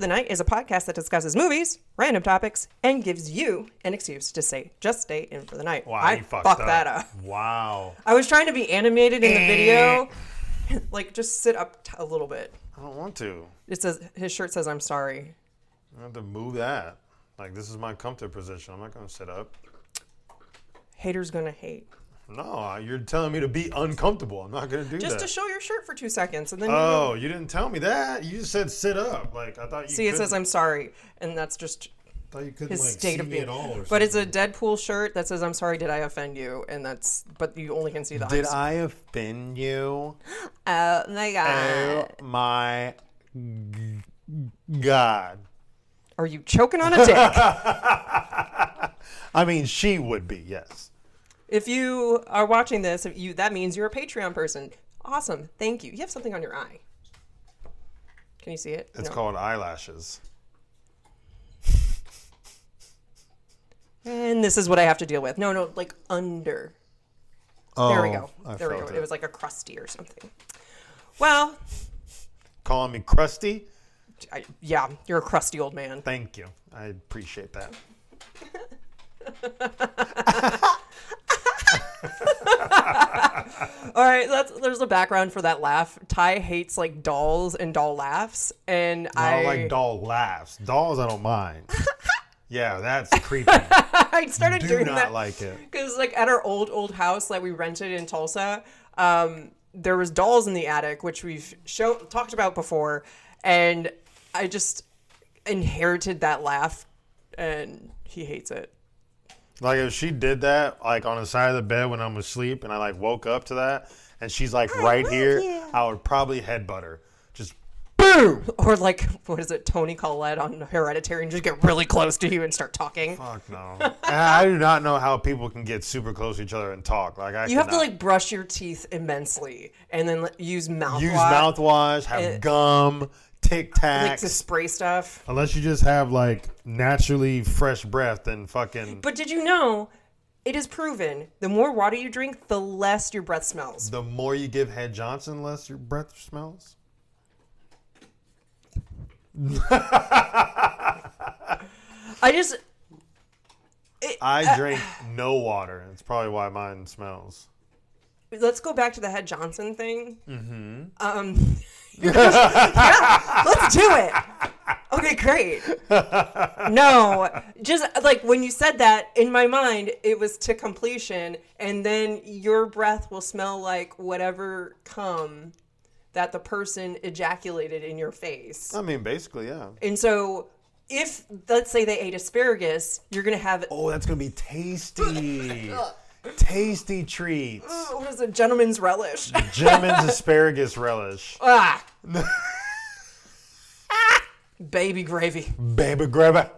For the Night is a podcast that discusses movies, random topics, and gives you an excuse to say, just stay in for the night. Wow, I you fucked fucked up. that up. Wow. I was trying to be animated in the video. Eh. like, just sit up t- a little bit. I don't want to. It says, his shirt says, I'm sorry. I have to move that. Like this is my comfort position. I'm not gonna sit up. Haters gonna hate. No, you're telling me to be uncomfortable. I'm not gonna do Just that. Just to show your shirt for two seconds. And then oh, you didn't tell me that. You just said sit up. Like I thought you. see, it says, I'm sorry. And that's just I thought you couldn't his like state see of me being. at all. Or But it's a something. Deadpool shirt that says, I'm sorry, did I offend you? And that's, but you only can see the Did eyes. I offend you? Oh my oh god! Oh my God. Are you choking on a dick? I mean, she would be, yes. If you are watching this, if you that means you're a Patreon person. Awesome. Thank you. You have something on your eye. Can you see it? It's No. called eyelashes. And this is what I have to deal with. No, no, like under. Oh, There we oh, go. I there we go. felt It. was like a crusty or something. Well, Calling me crusty? I, yeah, you're a crusty old man. Thank you. I appreciate that. All right, that's there's a background for that laugh. Ty hates like dolls and doll laughs, and I I don't like doll laughs. Dolls, I don't mind. yeah, that's creepy. I started Do doing not that like it. because like at our old old house that we rented in Tulsa, um, there was dolls in the attic, which we've show talked about before, and I just inherited that laugh, and he hates it. Like if she did that, like on the side of the bed when I'm asleep, and I like woke up to that, and she's like right here, I would probably headbutt her. Just boom. Or like what is it, Toni Collette on Hereditary, and just get really close to you and start talking. Fuck no. I do not know how people can get super close to each other and talk. Like I You have to like brush your teeth immensely, and then use mouthwash, use mouthwash, have It- gum, Tic like to spray stuff. Unless you just have like naturally fresh breath, and fucking But did you know it is proven the more water you drink, the less your breath smells. the more you give Head Johnson, less your breath smells. I just I drink no water. It's probably why mine smells. let's go back to the Head Johnson thing. Mm-hmm. Um, yeah, let's do it. Okay, great. No, just like when you said that in my mind, it was to completion, and then your breath will smell like whatever cum that the person ejaculated in your face. I mean, basically, yeah. And so, if let's say they ate asparagus, you're gonna have Oh, that's gonna be tasty. tasty treats. what is it, gentleman's relish? Gentleman's asparagus relish. ah, baby gravy. Baby gravy.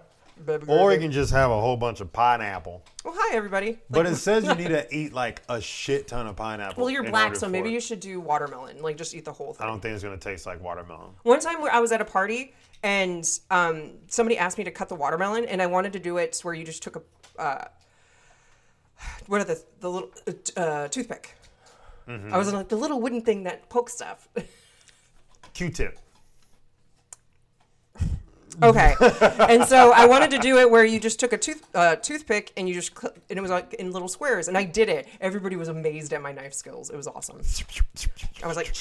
Baby Or you can just have a whole bunch of pineapple. Well, hi everybody. But Like, it says you need to eat like a shit ton of pineapple. well, you're in black, order so for maybe it. you should do watermelon. Like, just eat the whole thing. I don't think it's gonna taste like watermelon. One time where I was at a party and um, somebody asked me to cut the watermelon, and I wanted to do it where you just took a uh, what are the the little uh, uh, toothpick. Mm-hmm. I was like the little wooden thing that pokes stuff. Q-tip. Okay, and so I wanted to do it where you just took a tooth uh, toothpick and you just cl- and it was like in little squares, and I did it. Everybody was amazed at my knife skills. It was awesome. I was like,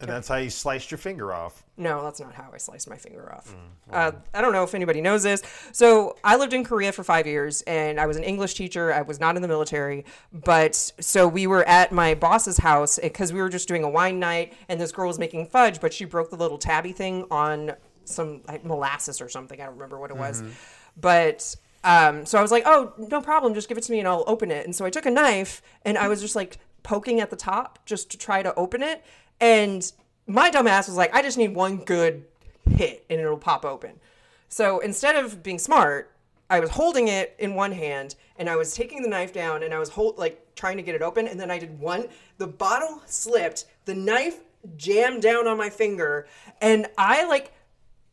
And that's how you sliced your finger off. no, that's not how I sliced my finger off. uh, I don't know if anybody knows this. So I lived in Korea for five years, and I was an English teacher. I was not in the military, but so we were at my boss's house because we were just doing a wine night, and this girl was making fudge, but she broke the little tabby thing on some like molasses or something. I don't remember what it was, but. Um, so I was like, "Oh, no problem. Just give it to me, and I'll open it." And so I took a knife, and I was just like poking at the top just to try to open it. And my dumbass was like, "I just need one good hit, and it'll pop open." So instead of being smart, I was holding it in one hand and I was taking the knife down and I was hold like trying to get it open and then I did one the bottle slipped, the knife jammed down on my finger and I like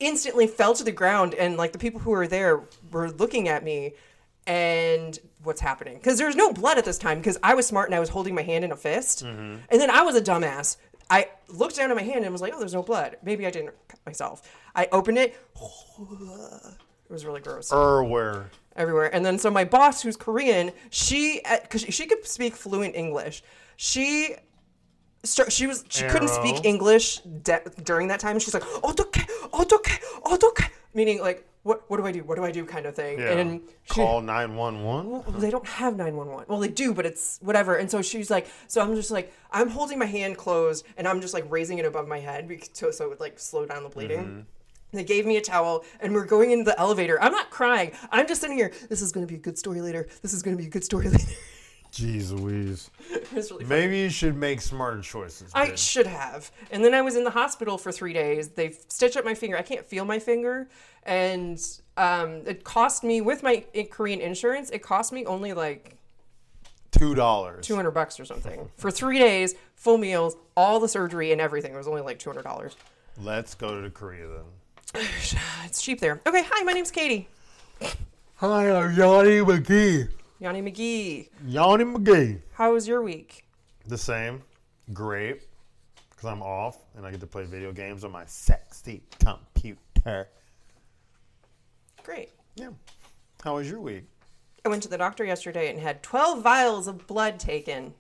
instantly fell to the ground and like the people who were there were looking at me and what's happening because there's no blood at this time because I was smart and I was holding my hand in a fist mm-hmm. and then I was a dumbass I looked down at my hand and was like, oh, there's no blood. Maybe I didn't cut myself. I opened it. It was really gross Or where? everywhere. And then so my boss, who's Korean, she uh, because she could speak fluent English, she she was she Arrow. couldn't speak English de- during that time. She's like, oh, okay, oh, meaning like, what what do I do? What do I do? Kind of thing. Yeah. And she, call nine one one. They don't have nine one one. Well, they do, but it's whatever. And so she's like, so I'm just like, I'm holding my hand closed, and I'm just like raising it above my head so it would like slow down the bleeding. Mm-hmm. They gave me a towel and we're going into the elevator. I'm not crying. I'm just sitting here. This is going to be a good story later. This is going to be a good story later. Jeez Louise. it's really. Maybe you should make smarter choices. I kid. should have. And then I was in the hospital for three days. They stitched up my finger. I can't feel my finger. And um, it cost me, with my Korean insurance, it cost me only like $2. 200 bucks or something for three days, full meals, all the surgery and everything. It was only like $200. Let's go to Korea then. It's cheap there. Okay, hi, my name's Katie. Hi, I'm Yanni McGee. Yanni McGee. Yanni McGee. How was your week? The same. Great. Because I'm off and I get to play video games on my sexy computer. Great. Yeah. How was your week? I went to the doctor yesterday and had 12 vials of blood taken.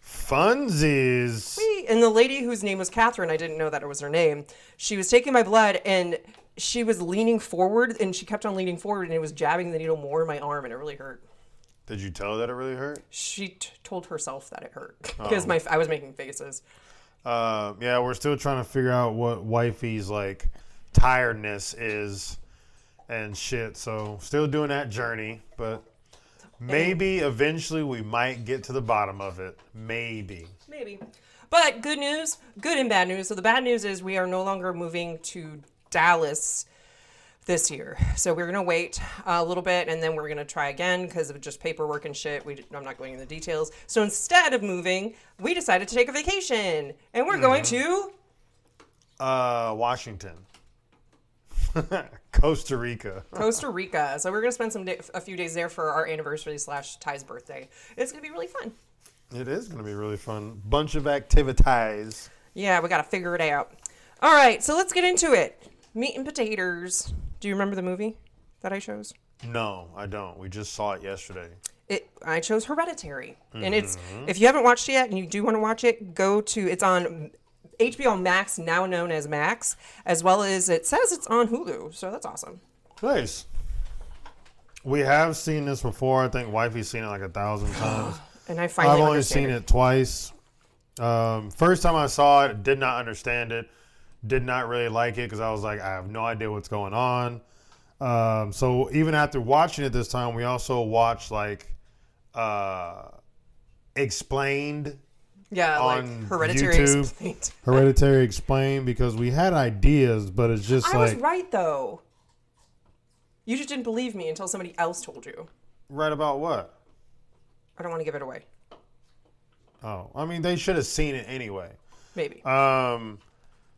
Funsies. Whee! And the lady whose name was Catherine, I didn't know that it was her name, she was taking my blood and she was leaning forward and she kept on leaning forward and it was jabbing the needle more in my arm and it really hurt. Did you tell her that it really hurt? She t- told herself that it hurt because my I was making faces. Uh, yeah, we're still trying to figure out what wifey's like tiredness is and shit. So still doing that journey, but maybe eventually we might get to the bottom of it. Maybe. Maybe. But good news, good and bad news. So the bad news is we are no longer moving to Dallas this year. So we're gonna wait a little bit and then we're gonna try again because of just paperwork and shit. We I'm not going into the details. So instead of moving, we decided to take a vacation and we're going to Uh, Washington, Costa Rica. Costa Rica. So we're gonna spend some day, a few days there for our anniversary slash Ty's birthday. It's gonna be really fun. It is going to be really fun. Bunch of activities. Yeah, we gotta figure it out. All right, so let's get into it. Meat and potatoes. Do you remember the movie that I chose? No, I don't. We just saw it yesterday. It, I chose Hereditary, and it's if you haven't watched it yet and you do want to watch it, go to it's on HBO Max, now known as Max, as well as it says it's on Hulu, so that's awesome. Nice. We have seen this before. I think wifey's seen it like a thousand times. And I finally I've only seen it twice. Um, first time I saw it, did not understand it. Did not really like it because I was like, I have no idea what's going on. Um, so even after watching it this time, we also watched like uh, explained Yeah, like Hereditary YouTube. explained. Hereditary explained because we had ideas, but it's just I was right though. You just didn't believe me until somebody else told you. right about what? I don't want to give it away. Oh, I mean, they should have seen it anyway. Maybe. Um,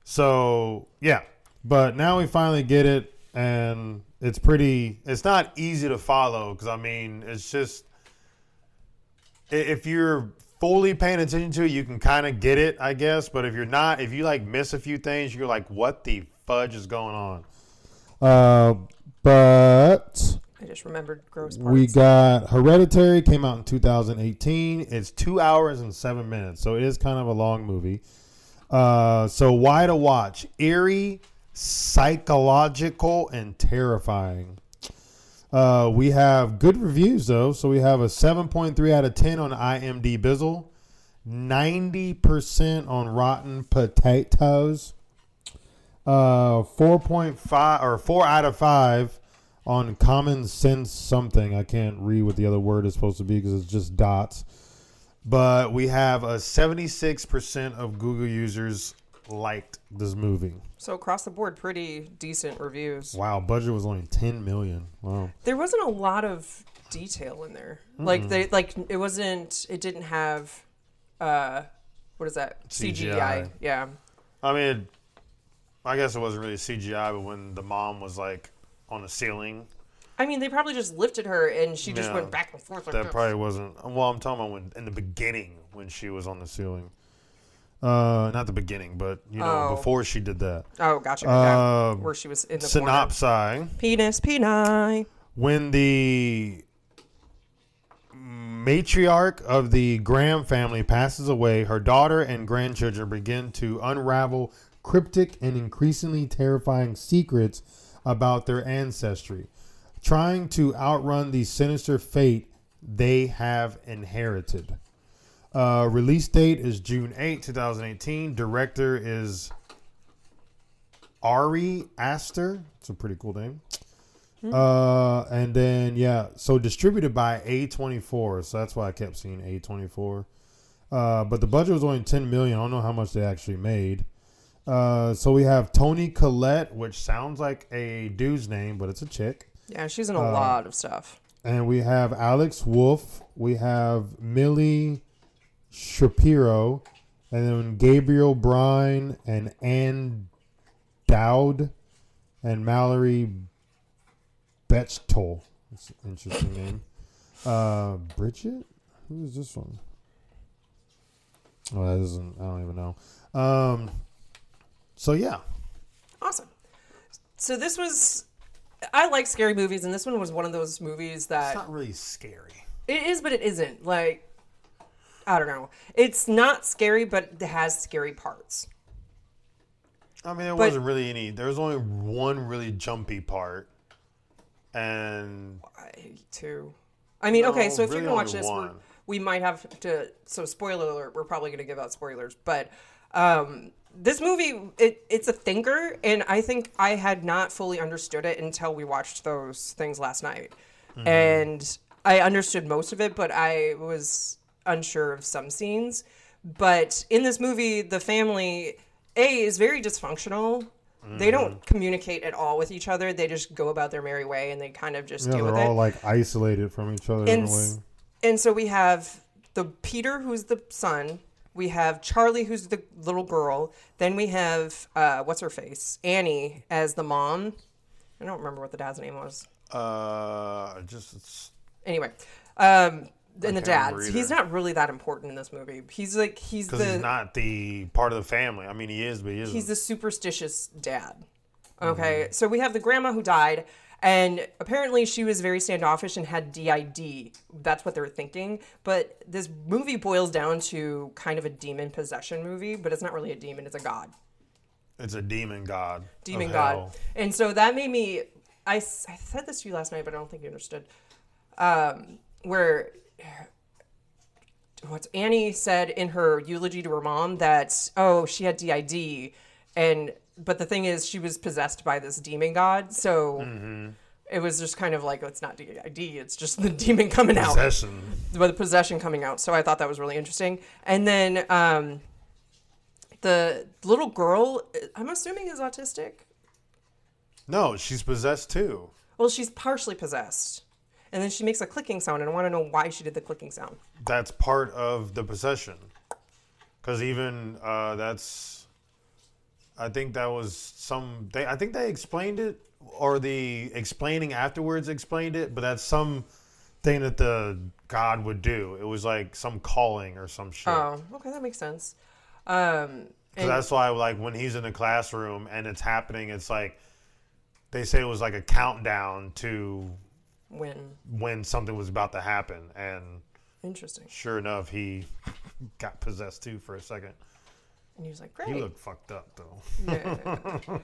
so yeah, but now we finally get it, and it's pretty. It's not easy to follow because I mean, it's just if you're fully paying attention to it, you can kind of get it, I guess. But if you're not, if you like miss a few things, you're like, what the fudge is going on? Uh, but I just remembered gross parts. we got Hereditary came out in 2018. It's two hours and seven minutes, so it is kind of a long movie. Uh, so why to watch? Eerie, psychological, and terrifying. Uh, we have good reviews though, so we have a 7.3 out of 10 on IMDb Bizzle, 90% on Rotten Potatoes, uh, 4.5 or 4 out of 5 on Common Sense something. I can't read what the other word is supposed to be because it's just dots. But we have a 76% of Google users liked this movie. So across the board, pretty decent reviews. Wow, budget was only 10 million. Wow. There wasn't a lot of detail in there. Like they like it wasn't. It didn't have. uh What is that? CGI. CGI. Yeah. I mean, I guess it wasn't really CGI, but when the mom was like on the ceiling, I mean, they probably just lifted her and she just Yeah. went back and forth like that this. probably wasn't. Well, I'm talking about when in the beginning when she was on the ceiling. Uh, not the beginning, but you know Oh. before she did that. Oh, gotcha. yeah. Um, Where she was in the corner. Synopsi. Penis, peni. when the matriarch of the Graham family passes away, her daughter and grandchildren begin to unravel cryptic and increasingly terrifying secrets about their ancestry, trying to outrun the sinister fate they have inherited. Uh, release date is June 8, 2018. Director is Ari Aster. It's a pretty cool name. Uh, and then yeah, so distributed by A24. So that's why I kept seeing A24. Uh, but the budget was only 10 million. I don't know how much they actually made. Uh, so we have Toni Collette, which sounds like a dude's name, but it's a chick. Yeah, she's in a Uh, lot of stuff. And we have Alex Wolff. We have Milly Shapiro. And then Gabriel Byrne and Ann Dowd and Mallory Bechtold. That's an interesting name. Uh, Bridget? Who is this one? Oh, that isn't, I don't even know. Um, so yeah. Awesome. So this was. I like scary movies, and this one was one of those movies that It's not really scary. It is, but it isn't. Like, I don't know. It's not scary, but it has scary parts. I mean, there wasn't really any. There was only one really jumpy part, and I too. I mean, okay, No, so if really you're gonna watch only this, we're, one. we might have to. So, spoiler alert: we're probably gonna give out spoilers, but um, this movie, it, it's a thinker, and I think I had not fully understood it until we watched those things last night, Mm-hmm. and I understood most of it, but I was unsure of some scenes. But in this movie, the family a is very dysfunctional. They don't Mm-hmm. communicate at all with each other. They just go about their merry way, and they kind of just yeah, deal they're with it all like isolated from each other in and a way. and so we have the Peter who's the son. We have Charlie who's the little girl. Then we have uh, what's her face Annie as the mom. I don't remember what the dad's name was. Uh, just it's, Anyway, um, and the dad. He's not really that important in this movie. He's like he's the he's not the part of the family. I mean, he is, but he isn't. he's the superstitious dad. Okay, so we have the grandma who died, and apparently she was very standoffish and had DID. That's what they were thinking. But this movie boils down to kind of a demon possession movie, but it's not really a demon; it's a god, it's a demon god. demon god. hell. And so that made me. I said this to you last night, but I don't think you understood. Um, where what's Annie said in her eulogy to her mom that oh she had DID and but the thing is she was possessed by this demon god so it was just kind of like it's not DID it's just the demon coming out Possession. but the possession coming out so I thought that was really interesting and then um the little girl I'm assuming is autistic No, she's possessed too. well she's partially possessed and then she makes a clicking sound and I want to know why she did the clicking sound That's part of the possession. Because even uh, that's, I think that was some. They, I think they explained it, or the explaining afterwards explained it. But that's some thing that the god would do. It was like some calling or some shit. oh okay that makes sense um So and- that's why, like, when he's in the classroom and it's happening, it's like they say it was like a countdown to when when something was about to happen, and interesting sure enough, he got possessed too for a second. And he was like He great. looked fucked up though. Yeah.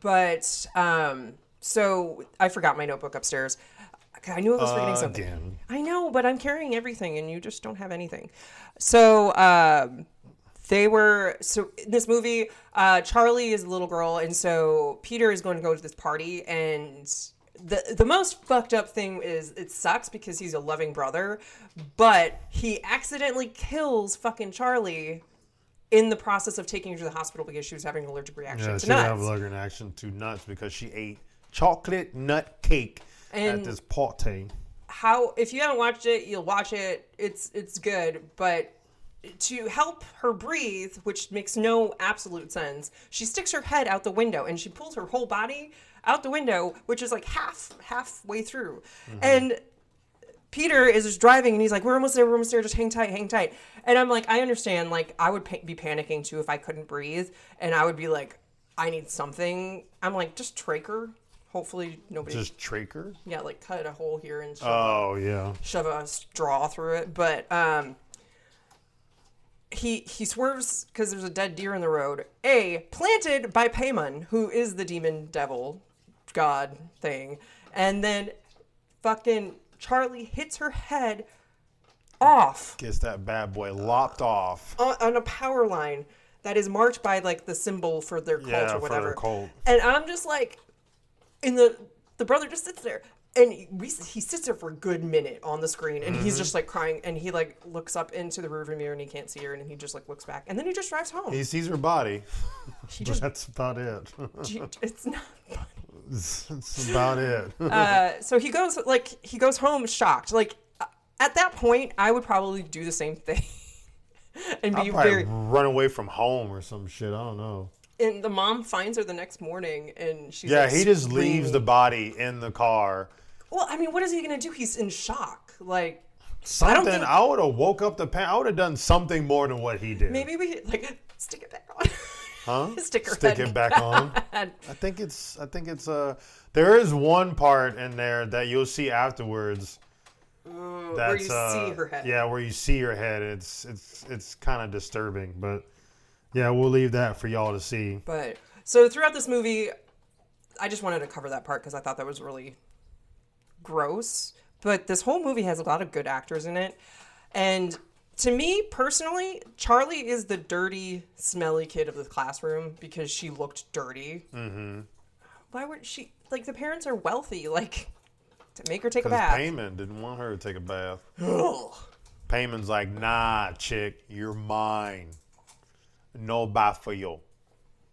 but um so i forgot my notebook upstairs. I knew i was forgetting something. Again, i know but i'm carrying everything and you just don't have anything. So um they were so in this movie uh charlie is a little girl and so peter is going to go to this party and the the most fucked up thing is it sucks because he's a loving brother but he accidentally kills fucking charlie in the process of taking her to the hospital because she was having an allergic reaction yeah, to she nuts. have allergic reaction to nuts because she ate chocolate nut cake at And- this party. how if you haven't watched it you'll watch it it's it's good but to help her breathe which makes no absolute sense she sticks her head out the window and she pulls her whole body out the window which is like half halfway through mm-hmm. and Peter is just driving and he's like, "We're almost there. We're almost there. Just hang tight, hang tight." And I'm like, I understand. Like, I would pa- be panicking too if I couldn't breathe, and I would be like, I need something. I'm like, just Traker. Hopefully nobody. Just Traker. yeah, like cut a hole here and shove, Oh yeah. shove a straw through it. But um, he he swerves because there's a dead deer in the road. A planted by Paimon, who is the demon devil god thing, and then fucking Charlie hits her head off Gets that bad boy lopped off. on, on a power line that is marked by like the symbol for their cult Yeah, or for whatever. their cult. And I'm just like, and the the brother just sits there. And we, he sits there for a good minute on the screen, and Mm-hmm. he's just like crying, and he like looks up into the rearview mirror, and he can't see her, and he just like looks back, and then he just drives home. He sees her body. he just, That's about it. it's not. That's about it. Uh, so he goes like he goes home shocked. Like uh, at that point, I would probably do the same thing, and be very. run away from home or some shit. I don't know. And the mom finds her the next morning, and she's Yeah, like, he just leaves the body in the car. Well, I mean, what is he gonna do? He's in shock. Like, Something. think- I, would have woke up the pan. I would have done something more than what he did. maybe we like stick it back on. Huh? Stick it back on. I think it's. I think it's. Uh, there is one part in there that you'll see afterwards. where you uh, see her head. Yeah, where you see her head. It's it's it's kind of disturbing, but yeah, we'll leave that for y'all to see. But so throughout this movie, I just wanted to cover that part because I thought that was really gross. But this whole movie has a lot of good actors in it, and to me personally, Charlie is the dirty, smelly kid of the classroom because she looked dirty. Mm-hmm. Why would she? Like the parents are wealthy, like to make her take a bath. Paimon didn't want her to take a bath. Paimon's like, nah, chick, you're mine. No bath for you.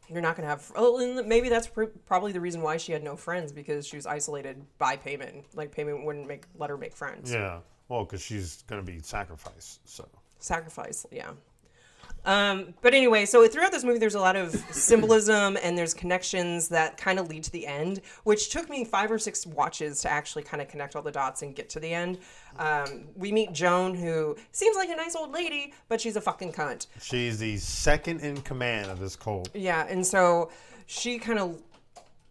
You're not gonna have. Oh, and maybe that's pr- probably the reason why she had no friends because she was isolated by Paimon. Like Paimon wouldn't make let her make friends. Yeah. Well, because she's gonna be sacrificed. So Sacrifice, yeah. Um, but anyway, so throughout this movie, there's a lot of symbolism and there's connections that kind of lead to the end, which took me five or six watches to actually kind of connect all the dots and get to the end. Um, we meet Joan, who seems like a nice old lady, but she's a fucking cunt. she's the second in command of this cult. Yeah, and so she kind of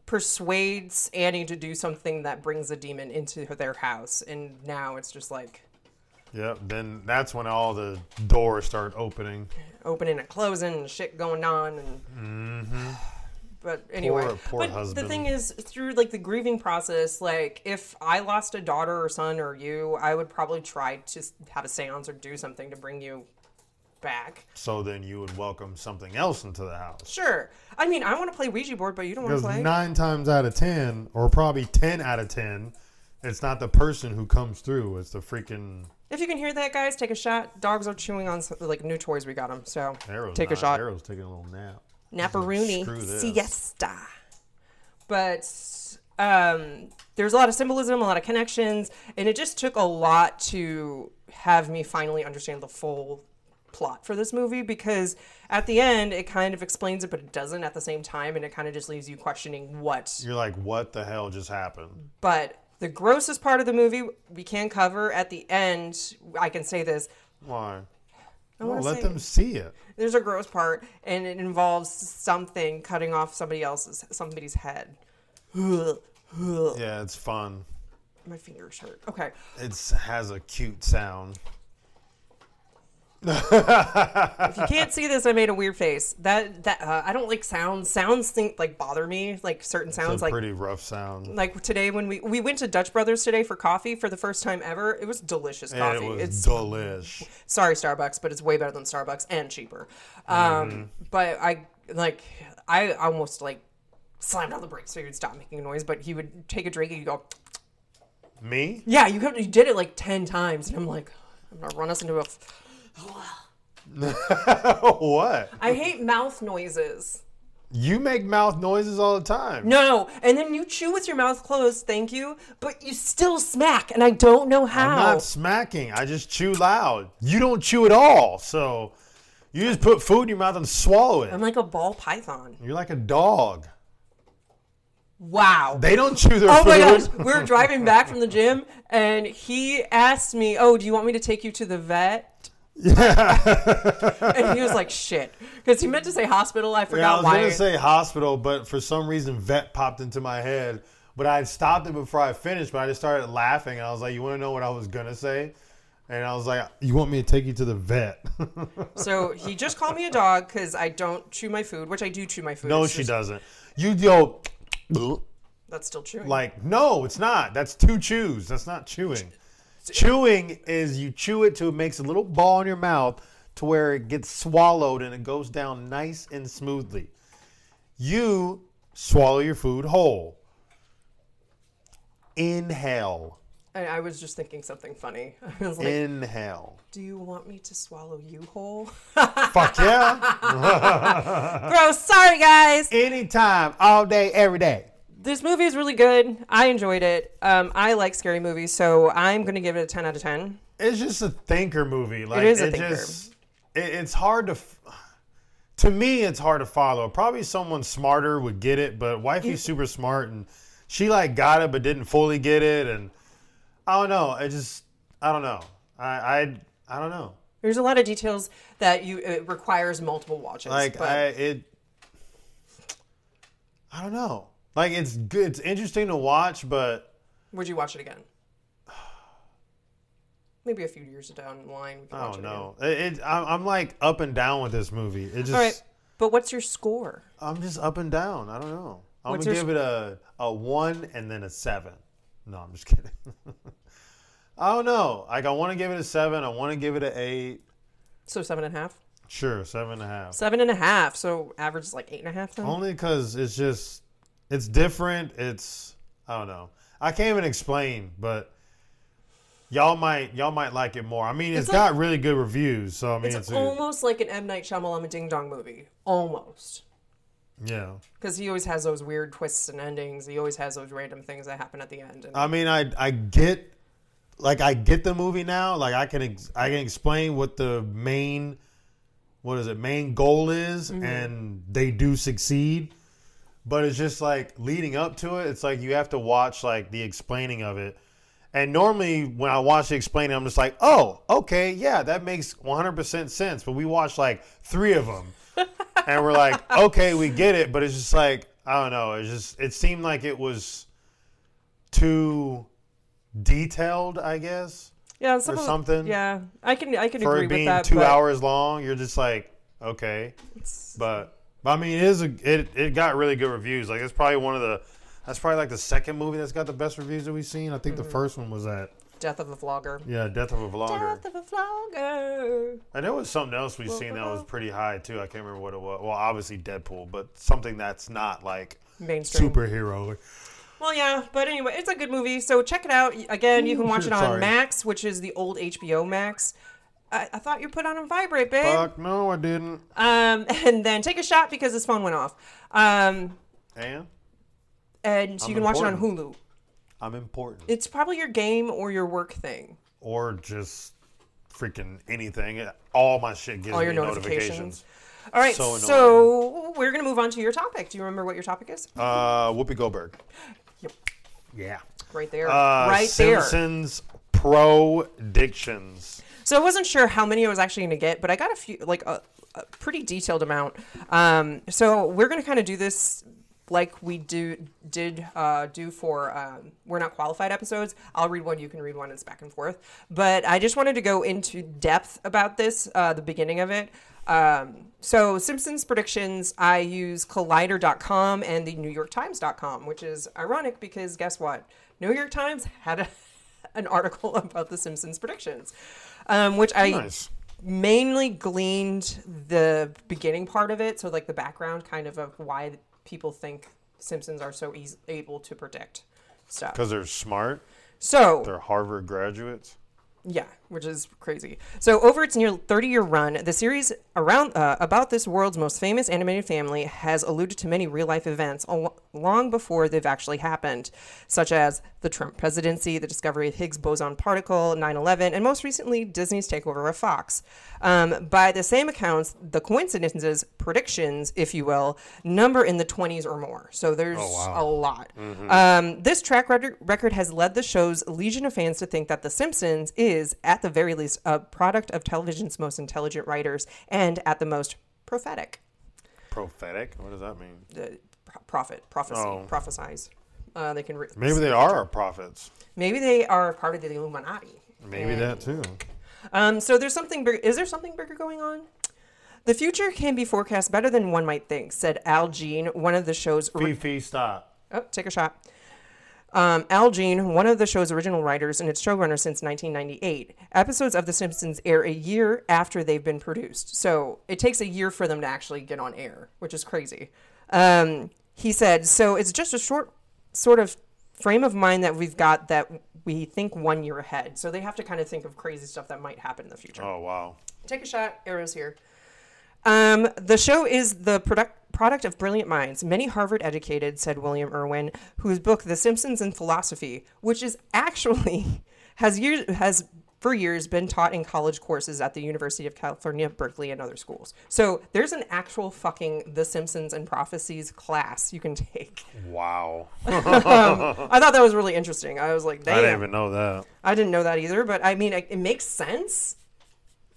persuades Annie to do something that brings a demon into her- their house, and now it's just like Yep. Then that's when all the doors start opening. opening and closing and shit going on, and. But anyway, Mm-hmm. poor but husband. the thing is, through like the grieving process, like if I lost a daughter or son or you, I would probably try to have a seance or do something to bring you back. So then you would welcome something else into the house. Sure. I mean, I want to play Ouija board, but you don't want to play. nine times out of ten, or probably ten out of ten, it's not the person who comes through. It's the freaking If you can hear that, guys, take a shot. Dogs are chewing on some, like new toys we got them, so arrows. take a shot. Arrows taking a little nap. Naparoonie this. siesta. But um, there's a lot of symbolism, a lot of connections, and it just took a lot to have me finally understand the full plot for this movie because at the end it kind of explains it but it doesn't at the same time and it kind of just leaves you questioning what You're like, what the hell just happened? but the grossest part of the movie we can cover at the end i can say this Why? I Well, let say- them see it. there's a gross part and it involves something cutting off somebody else's somebody's head Yeah, it's fun. my fingers hurt okay It has a cute sound. if you can't see this i made a weird face that that uh, i don't like sounds sounds think like bother me like certain It's sounds a like pretty rough sound. like today when we we went to dutch brothers today for coffee for the first time ever it was delicious coffee it was it's delish. sorry starbucks but it's way better than starbucks and cheaper um Mm-hmm. but i like i almost like slammed on the brakes so he would stop making a noise but he would take a drink and you go Me? yeah you, you did it like 10 times and i'm like i'm gonna run us into a f- what? i hate mouth noises You make mouth noises all the time. no and then you chew with your mouth closed thank you but you still smack and i don't know how I'm not smacking. I just chew loud. You don't chew at all. So you just put food in your mouth and swallow it. i'm like a ball python You're like a dog. Wow. They don't chew their Oh food. my gosh, we were driving back from the gym, and he asked me, "Oh, do you want me to take you to the vet?" And he was like, "Shit," because he meant to say hospital. I forgot Yeah, I was why. gonna say hospital, but for some reason vet popped into my head. But I had stopped it before I finished, but I just started laughing, and I was like, "You want to know what I was gonna say?" And I was like, "You want me to take you to the vet?" so he just called me a dog because I don't chew my food, which I do chew my food. no, she just- doesn't. You go That's still chewing. like no, it's not. That's two chews. That's not chewing. Chewing is you chew it till it makes a little ball in your mouth to where it gets swallowed and it goes down nice and smoothly. You swallow your food whole. Inhale. and I was just thinking something funny. I was like, Inhale. "Do you want me to swallow you whole?" Fuck yeah. Gross. Sorry, guys. Anytime, all day, every day. This movie is really good. I enjoyed it. Um, I like scary movies, so I'm gonna give it a 10 out of 10. It's just a thinker movie. Like is a thinker. Just, it, it's hard to. f- To me, it's hard to follow. Probably someone smarter would get it, but wifey's super smart and she like got it but didn't fully get it, and I don't know. I just I don't know. I I, I don't know. There's a lot of details that you it requires multiple watches. Like but I it. I don't know. Like it's good. It's interesting to watch, but would you watch it again? Maybe a few years down the line. We can I watch don't it know. It, it I'm, I'm like up and down with this movie. It just All right, but what's your score? I'm just up and down. I don't know. I'm What's gonna your give it a a one and then a seven. No, I'm just kidding. I don't know. Like I want to give it a seven. I want to give it an eight. So seven and a half. Sure, seven and a half. Seven and a half. So average is like eight and a half. Then. Only because it's just it's different. It's I don't know. I can't even explain, but y'all might y'all might like it more. I mean, It's it's got really good reviews, so I mean, it's, it's, a, almost like an M Night Shyamalan Ding Dong movie. Almost. yeah. Because he always has those weird twists and endings. He always has those random things that happen at the end. And I mean, I I get like I get the movie now. Like I can ex- I can explain what the main what is it main goal is, mm-hmm. and they do succeed. But it's just like leading up to it. It's like you have to watch like the explaining of it. And normally when I watch the explaining, I'm just like, oh, okay, yeah, that makes 100% sense. But we watched like three of them, and we're like, okay, we get it. But it's just like I don't know. It just it seemed like it was too detailed, I guess, yeah, some or something. Yeah, I can I can for agree it being with that. two but hours long. You're just like, okay, but but I mean, it is a it it got really good reviews. Like it's probably one of the that's probably like the second movie that's got the best reviews that we've seen. I think Mm-hmm. the first one was that Death of a Vlogger. yeah, Death of a Vlogger. Death of a Vlogger. And there was something else we've seen that was pretty high too. I can't remember what it was. Well, obviously Deadpool, but something that's not like Mainstream. superhero. Well, yeah, but anyway, it's a good movie. So check it out. Again, you can watch it on sorry. Max, which is the old HBO Max. I, I thought you put on a vibrate, babe. Fuck no, I didn't. Um, and then take a shot because his phone went off. Um, And and so you I'm can watch it on. Hulu. I'm important. It's probably your game or your work thing. or just freaking anything. All my shit gives All your me notifications. notifications. All right, So so, we're gonna move on to your topic. Do you remember what your topic is? Uh, Whoopi Goldberg. Yep. Yeah. Right there, Uh, right there. Simpsons Pro Dictions. So I wasn't sure how many I was actually going to get, but I got a few, like a, a pretty detailed amount. Um, so we're going to kind of do this like we do did uh, do for um, we're not qualified episodes. I'll read one, you can read one. It's back and forth. But I just wanted to go into depth about this, uh, the beginning of it. Um, so Simpsons predictions, I use Collider.com and the New York Times.com, which is ironic because guess what? New York Times had a, an article about the Simpsons predictions, um, which I Nice. mainly gleaned the beginning part of it, so like the background kind of of why people think Simpsons are so easy, able to predict stuff. Because they're smart. So They're Harvard graduates. yeah, which is crazy. So, over its near 30 year run, the series around uh, about this world's most famous animated family has alluded to many real life events al- long before they've actually happened, such as the Trump presidency, the discovery of Higgs boson particle, 9 11, and most recently, Disney's takeover of Fox. Um, by the same accounts, the coincidences, predictions, if you will, number in the 20s or more. So, there's a lot. Um, this track record record has led the show's legion of fans to think that The Simpsons is, at the very least, a product of television's most intelligent writers and, at the most, prophetic. Prophetic? What does that mean? The pro- prophet, prophecy, Oh. prophesize. Uh, they can re- Maybe they are our prophets. maybe they are part of the Illuminati. Maybe that too. Um, so there's something bigger. Is there something bigger going on? The future can be forecast better than one might think, said Al Jean, one of the show's. Fifi, stop. Oh, take a shot. Um, Al Jean, one of the show's original writers and its showrunner since 1998. Episodes of The Simpsons air a year after they've been produced. So it takes a year for them to actually get on air, which is crazy. Um, he said, so it's just a short sort of frame of mind that we've got that we think one year ahead. So they have to kind of think of crazy stuff that might happen in the future. Oh wow. Take a shot. Arrows here. Um, the show is the product product of brilliant minds, many Harvard educated, said William Irwin, whose book The Simpsons and Philosophy, which is actually has years has for years been taught in college courses at the University of California, Berkeley, and other schools. So there's an actual fucking The Simpsons and Prophecies class you can take. Wow. I thought that was really interesting. I was like, damn. I didn't even know that. I didn't know that either, but I mean, it, it makes sense.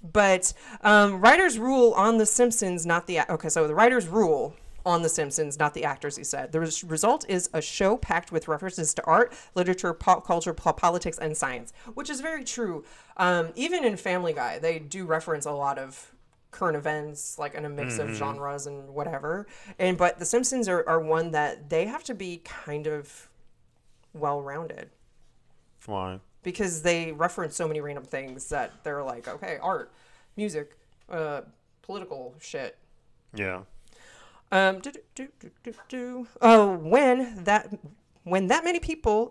But um, writers rule on The Simpsons, not the okay. So the writers rule on The Simpsons, not the actors. He said the res- result is a show packed with references to art, literature, pop culture, po- politics, and science, which is very true. Um, even in Family Guy, they do reference a lot of current events, like in a mix of genres and whatever. And but The Simpsons are, are one that they have to be kind of well rounded Why? Because they reference so many random things that they're like, okay, art, music, uh, political shit. Yeah. Um, do, do, do, do, do. Oh, when that when that many people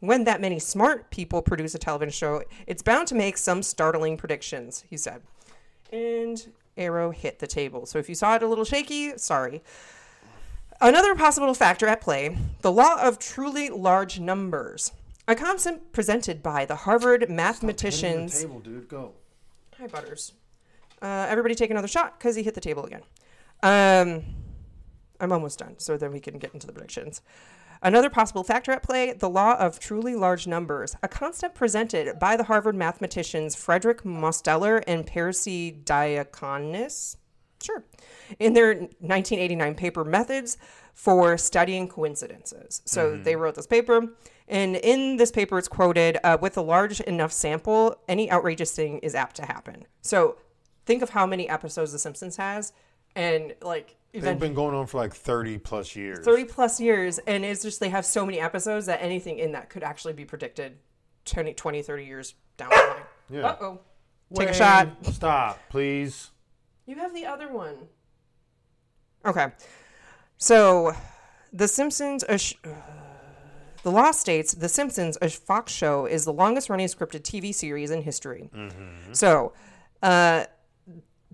when that many smart people produce a television show, it's bound to make some startling predictions, he said. And arrow hit the table. So if you saw it a little shaky, sorry. Another possible factor at play the law of truly large numbers. A concept presented by the Harvard mathematicians. table, dude. Go. Hi, Butters. Uh, everybody take another shot because he hit the table again. Um, I'm almost done, so then we can get into the predictions. Another possible factor at play the law of truly large numbers, a concept presented by the Harvard mathematicians Frederick Mosteller and Persi Diaconis. Sure. In their 1989 paper Methods for Studying Coincidences. So they wrote this paper, and in this paper, it's quoted uh, with a large enough sample, any outrageous thing is apt to happen. So think of how many episodes The Simpsons has, and like They've been going on for like 30 plus years. 30 plus years, and it's just they have so many episodes that anything in that could actually be predicted 20, 20 30 years down the line. Yeah. Uh oh. Take a shot. Stop, please. You have the other one. Okay. So, The Simpsons. A sh- the law states The Simpsons, a Fox show, is the longest running scripted TV series in history. So, uh,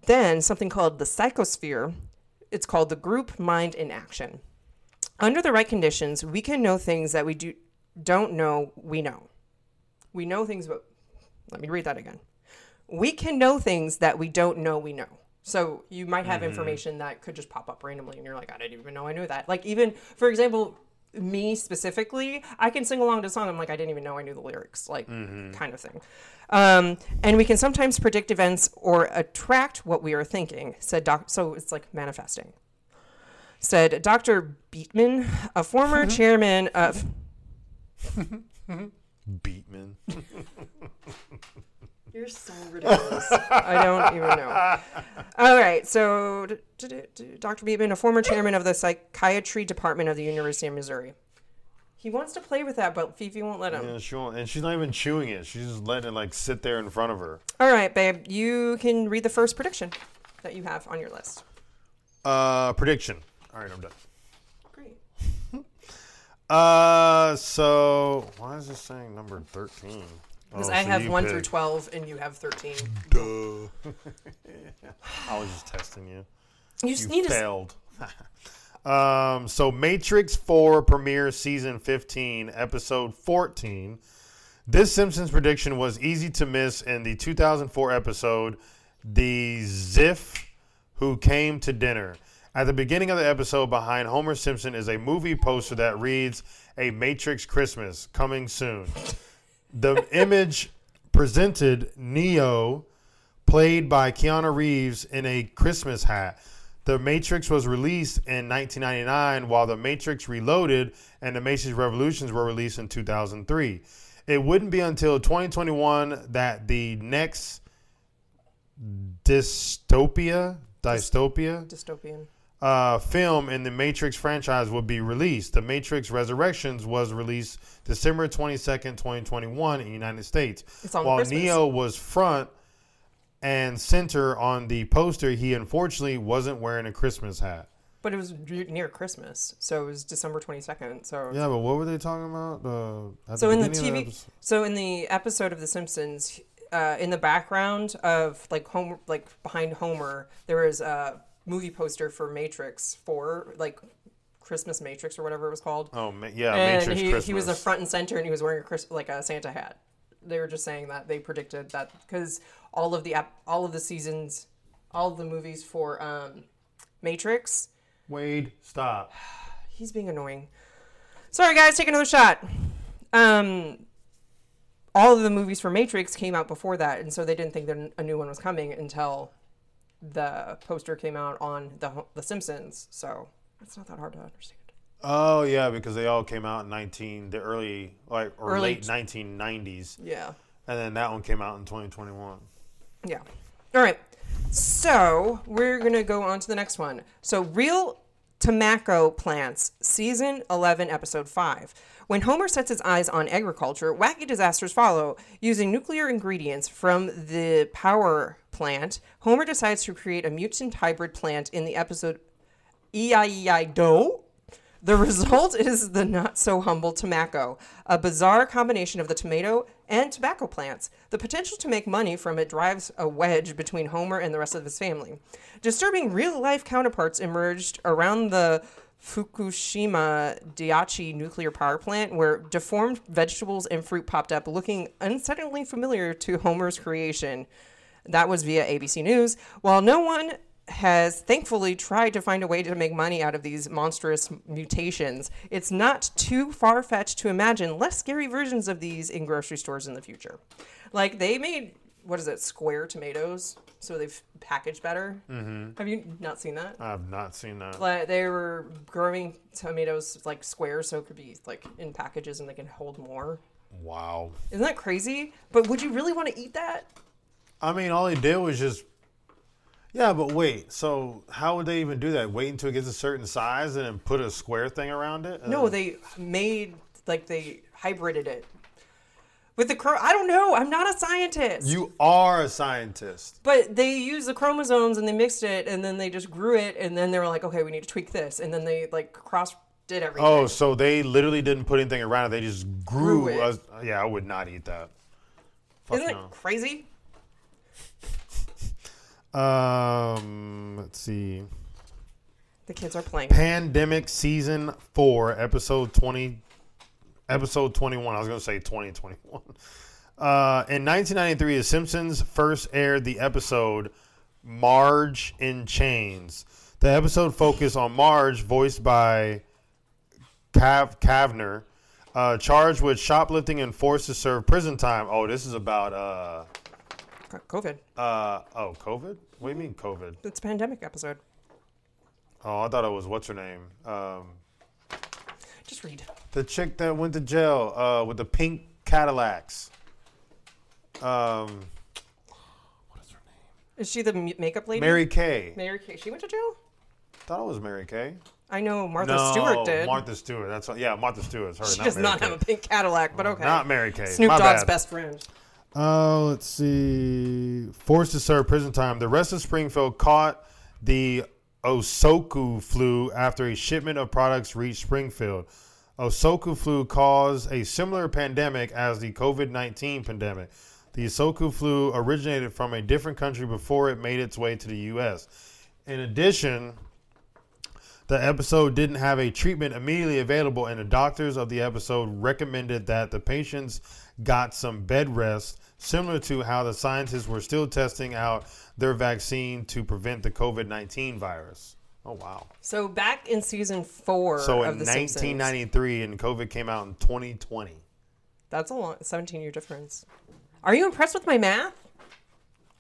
then something called the psychosphere. It's called the group mind in action. Under the right conditions, we can know things that we do don't know we know. We know things, but let me read that again. We can know things that we don't know we know. So you might have information that could just pop up randomly, and you're like, I didn't even know I knew that. Like even, for example, me specifically, I can sing along to a song. I'm like, I didn't even know I knew the lyrics, like kind of thing. Um, and we can sometimes predict events or attract what we are thinking. Said doc. So it's like manifesting. Said Dr. Beatman, a former chairman of. Beatman. You're so ridiculous. I don't even know. All right. So, Dr. Beatman, a former chairman of the psychiatry department of the University of Missouri. He wants to play with that, but Fifi won't let him. Yeah, she won't, and she's not even chewing it. She's just letting it like sit there in front of her. All right, babe. You can read the first prediction that you have on your list. Uh, prediction. All right, I'm done. Great. Uh, so why is this saying number 13? Because Oh, I so have you 1 through 12 and you have 13. Duh. I was just testing you. You just You need failed. um, so Matrix 4 premieres season 15, episode 14. This Simpsons prediction was easy to miss in the 2004 episode, The Ziff Who Came to Dinner. At the beginning of the episode, behind Homer Simpson is a movie poster that reads, A Matrix Christmas, coming soon. The image presented Neo, played by Keanu Reeves, in a Christmas hat. The Matrix was released in 1999, while The Matrix Reloaded and The Matrix Revolutions were released in 2003. It wouldn't be until 2021 that the next dystopia, dystopia, Dystopian. Uh, film in the Matrix franchise would be released. The Matrix Resurrections was released December 22nd, 2021 in the United States. It's on While Christmas. Neo was front and center on the poster, he unfortunately wasn't wearing a Christmas hat. But it was near Christmas, so it was December 22nd. So Yeah, but what were they talking about? Uh, So in the TV, episode? so in the episode of The Simpsons, uh, in the background of like Homer, like behind Homer, there was a movie poster for Matrix for like Christmas Matrix or whatever it was called. Oh, ma- yeah, and Matrix he, Christmas. he was the front and center, and he was wearing a Chris, like a Santa hat. They were just saying that they predicted that because all of the ep- all of the seasons, all of the movies for um, Matrix. Wade, stop. He's being annoying. Sorry, guys, take another shot. Um, all of the movies for Matrix came out before that, and so they didn't think that a new one was coming until the poster came out on the the Simpsons. So it's not that hard to understand. Oh yeah, because they all came out in 19, the early like or Early late 1990s, Yeah, and then that one came out in 2021. yeah. All right. So we're gonna go on to the next one. So real tomacco plants, season eleven, episode five. When Homer sets his eyes on agriculture, wacky disasters follow. Using nuclear ingredients from the power plant, Homer decides to create a mutant hybrid plant in the episode E-I-E-I-Do. The result is the not so humble tomacco, a bizarre combination of the tomato and tobacco plants. The potential to make money from it drives a wedge between Homer and the rest of his family. Disturbing real life counterparts emerged around the Fukushima Daiichi nuclear power plant, where deformed vegetables and fruit popped up, looking unsettlingly familiar to Homer's creation. That was via ABC News. While no one has thankfully tried to find a way to make money out of these monstrous mutations, it's not too far fetched to imagine less scary versions of these in grocery stores in the future. Like they made, what is it, square tomatoes, so they've packaged better. Mm-hmm. Have you not seen that? I've not seen that. Like they were growing tomatoes like square, so it could be like in packages and they can hold more. Wow. Isn't that crazy? But would you really want to eat that? I mean, all he did was just. Yeah, but wait. So how would they even do that? Wait until it gets a certain size and then put a square thing around it? No, Uh, they made like they hybrided it with the cro. I don't know. I'm not a scientist. You are a scientist. but they used the chromosomes and they mixed it and then they just grew it and then they were like, okay, we need to tweak this and then they like cross did everything. Oh, so they literally didn't put anything around it. They just grew. Grew it. a- yeah, I would not eat that. Fuck Isn't no. it crazy? Um, let's see. The kids are playing. Pandemic season four, episode twenty, episode twenty-one. I was gonna say twenty twenty-one. Uh, in 1993, The Simpsons first aired the episode Marge in Chains. The episode focused on Marge, voiced by Cav Kavner, uh, charged with shoplifting and forced to serve prison time. Oh, this is about uh, COVID. uh, oh, COVID. What do you mean COVID? It's a pandemic episode. Oh, I thought it was what's her name? Um, Just read. the chick that went to jail uh, with the pink Cadillacs. Um, what is her name? Is she the m- makeup lady? Mary Kay. Mary Kay. She went to jail. Thought it was Mary Kay. I know Martha no, Stewart did. Martha Stewart. That's what, yeah, Martha Stewart's her. she not does Mary not Kay. have a pink Cadillac, but okay. Not Mary Kay. Snoop My Dogg's bad. best friend. Uh, let's see. Forced to serve prison time. The rest of Springfield caught the Osaka flu after a shipment of products reached Springfield. Osaka flu caused a similar pandemic as the COVID 19 pandemic. The Osaka flu originated from a different country before it made its way to the U.S. In addition, the episode didn't have a treatment immediately available, and the doctors of the episode recommended that the patients got some bed rest, similar to how the scientists were still testing out their vaccine to prevent the COVID 19 virus. Oh, wow. So back in season four So of in The Simpsons, 1993, and COVID came out in 2020. that's a long 17 year difference. Are you impressed with my math?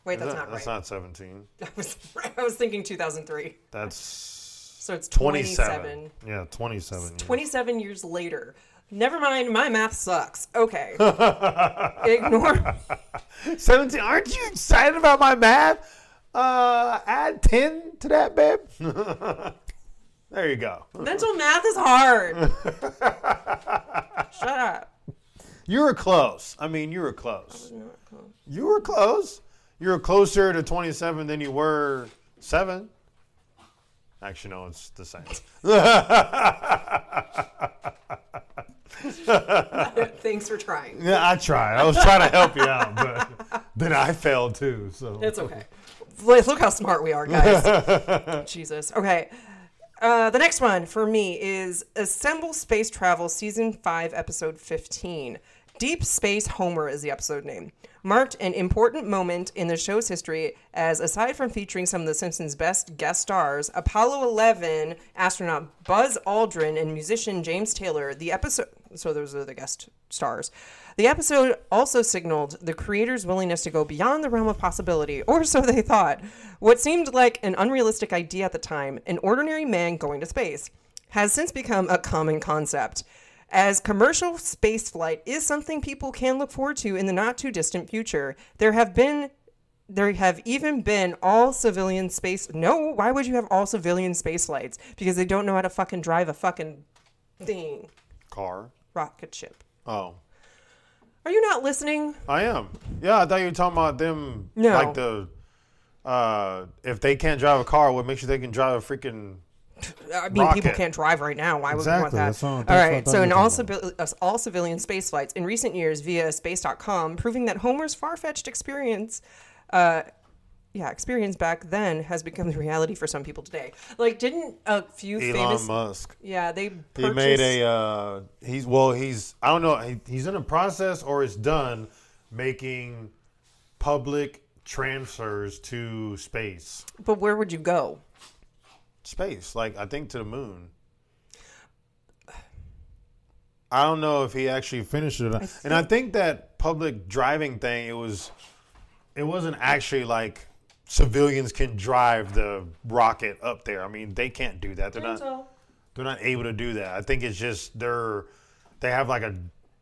Wait, that's that- not right. that's not 17. I was I was thinking 2003. That's So it's 27. 27. Yeah, 27. years. 27 years later. Never mind, my math sucks. Okay. Ignore 17. Aren't you excited about my math? Uh, add 10 to that, babe. there you go. mental math is hard. Shut up. You were close. I mean, you were close. You were close. You were closer to 27 than you were 7. Actually, no, it's the same. Thanks for trying. Yeah, I tried. I was trying to help you out, but then I failed too. So It's okay. Look look how smart we are, guys. Jesus. Okay. Uh, the next one for me is Assemble Space Travel Season 5, Episode 15. Deep Space Homer is the episode name. Marked an important moment in the show's history as, aside from featuring some of The Simpsons' best guest stars, Apollo 11 astronaut Buzz Aldrin and musician James Taylor, the episode. So those are the guest stars. The episode also signaled the creators' willingness to go beyond the realm of possibility, or so they thought. What seemed like an unrealistic idea at the time, an ordinary man going to space, has since become a common concept. As commercial spaceflight is something people can look forward to in the not too distant future, there have been there have even been all civilian space no why would you have all civilian space flights because they don't know how to fucking drive a fucking thing car. rocket ship Oh, are you not listening I am. Yeah, I thought you were talking about them. No. Like the uh, if they can't drive a car, what makes sure they can drive a freaking I mean, people can't drive right now. Why would we want that? all- all right. So, in all, civi- uh, all civilian space flights in recent years via space.com, proving that Homer's far fetched experience, uh, yeah, experience back then has become the reality for some people today. Like, didn't a few Elon famous. Musk? Yeah, they He made a. Uh, he's well. He's. I don't know. He, he's in a process or is done making public transfers to space. But where would you go? Space, like I think to the moon. I don't know if he actually finished it, or not. and I think that public driving thing. It was. It wasn't actually like civilians can drive the rocket up there. I mean, they can't do that. They're not. They're not able to do that. I think it's just they're they have like a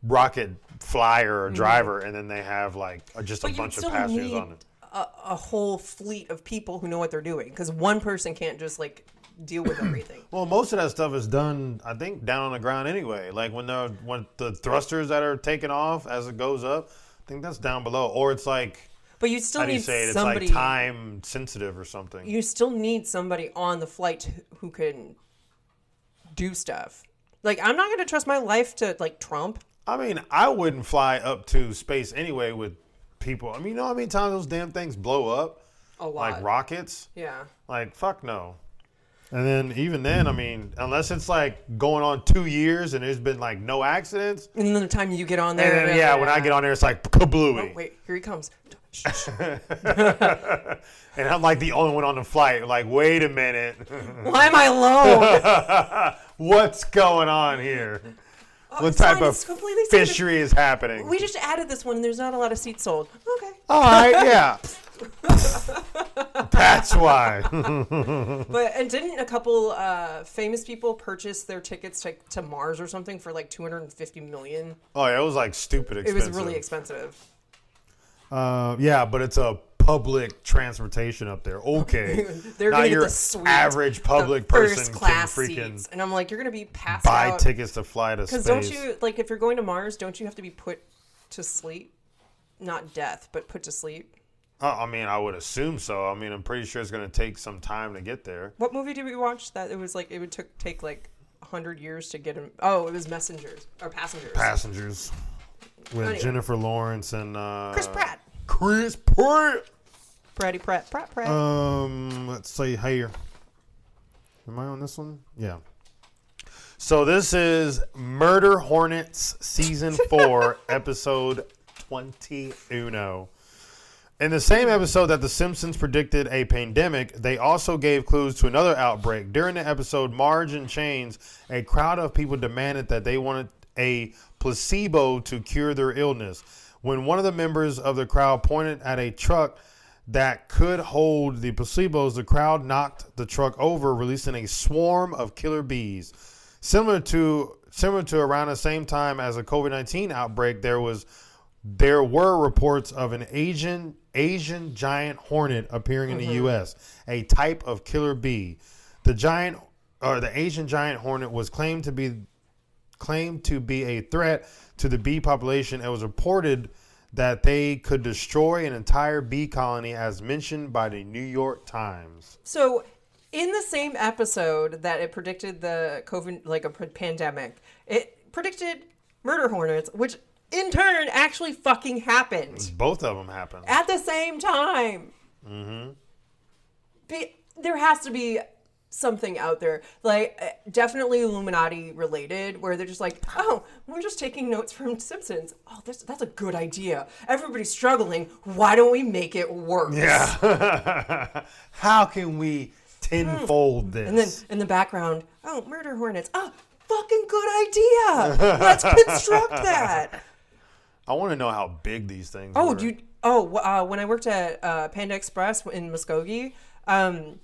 rocket flyer or driver, and then they have like just a Mm-hmm. But you bunch of passengers on it. a, a whole fleet of people who know what they're doing because one person can't just like deal with everything. Well, most of that stuff is done, I think, down on the ground anyway. Like when the when the thrusters that are taken off as it goes up, I think that's down below, or it's like But you still how do you need say it? It's somebody. like time sensitive or something. you still need somebody on the flight who can do stuff. Like I'm not going to trust my life to like Trump. I mean, I wouldn't fly up to space anyway with people. I mean, you know how many times those damn things blow up, A lot. like rockets. yeah. Like fuck no. And then even then, I mean, unless it's like going on two years and there's been like no accidents, And then the time you get on and there, then yeah, when I get on there, it's like oh, kablooey. Oh, wait, here he comes. And I'm like the only one on the flight. Like, wait a minute, Why am I alone? what's going on here? Oh, What it's type fine, of it's completely safe. fishery is happening? We just added this one, and there's not a lot of seats sold. Okay, All right, yeah. That's why. but and didn't a couple uh, famous people purchase their tickets to, to Mars or something for like 250 million? oh, yeah, it was like stupid expensive. It was really expensive. Uh, yeah, but it's a public transportation up there. Okay, They're not your the suite, average public person first can class freaking seats, and I'm like, you're gonna be passed buy out. tickets to fly to space. Because don't you like if you're going to Mars, don't you have to be put to sleep? Not death, but put to sleep. Uh, I mean, I would assume so. I mean, I'm pretty sure it's going to take some time to get there. What movie did we watch that it was like it would took take like hundred years to get him. Oh, it was messengers or passengers. Passengers with Anyway. Jennifer Lawrence and uh, Chris Pratt. Chris Pratt. Pratty Pratt. Pratt Pratt. Um, let's say here. Am I on this one? Yeah. So this is Murder Hornets season four, episode twenty uno. In the same episode that The Simpsons predicted a pandemic, they also gave clues to another outbreak. During the episode Marge and Chains, a crowd of people demanded that they wanted a placebo to cure their illness. When one of the members of the crowd pointed at a truck that could hold the placebos, the crowd knocked the truck over, releasing a swarm of killer bees. Similar to similar to around the same time as a COVID nineteen outbreak, there was there were reports of an Asian Asian giant hornet appearing in the mm-hmm. U.S., a type of killer bee. The giant or the Asian giant hornet was claimed to be claimed to be a threat to the bee population. It was reported that they could destroy an entire bee colony, as mentioned by the New York Times. So, in the same episode that it predicted the COVID, like a pandemic, it predicted murder hornets, which in turn actually fucking happened Both of them happened. at the same time. Mm-hmm. Be, there has to be something out there, like uh, definitely Illuminati related, where they're just like, oh, we're just taking notes from Simpsons. Oh, that's that's a good idea. Everybody's struggling. Why don't we make it work? Yeah. How can we tenfold this? And then in the background, oh, murder hornets. Oh, fucking good idea. Let's construct that. I want to know how big these things Oh, were. do you, oh, uh, when I worked at uh, Panda Express in Muskogee, um,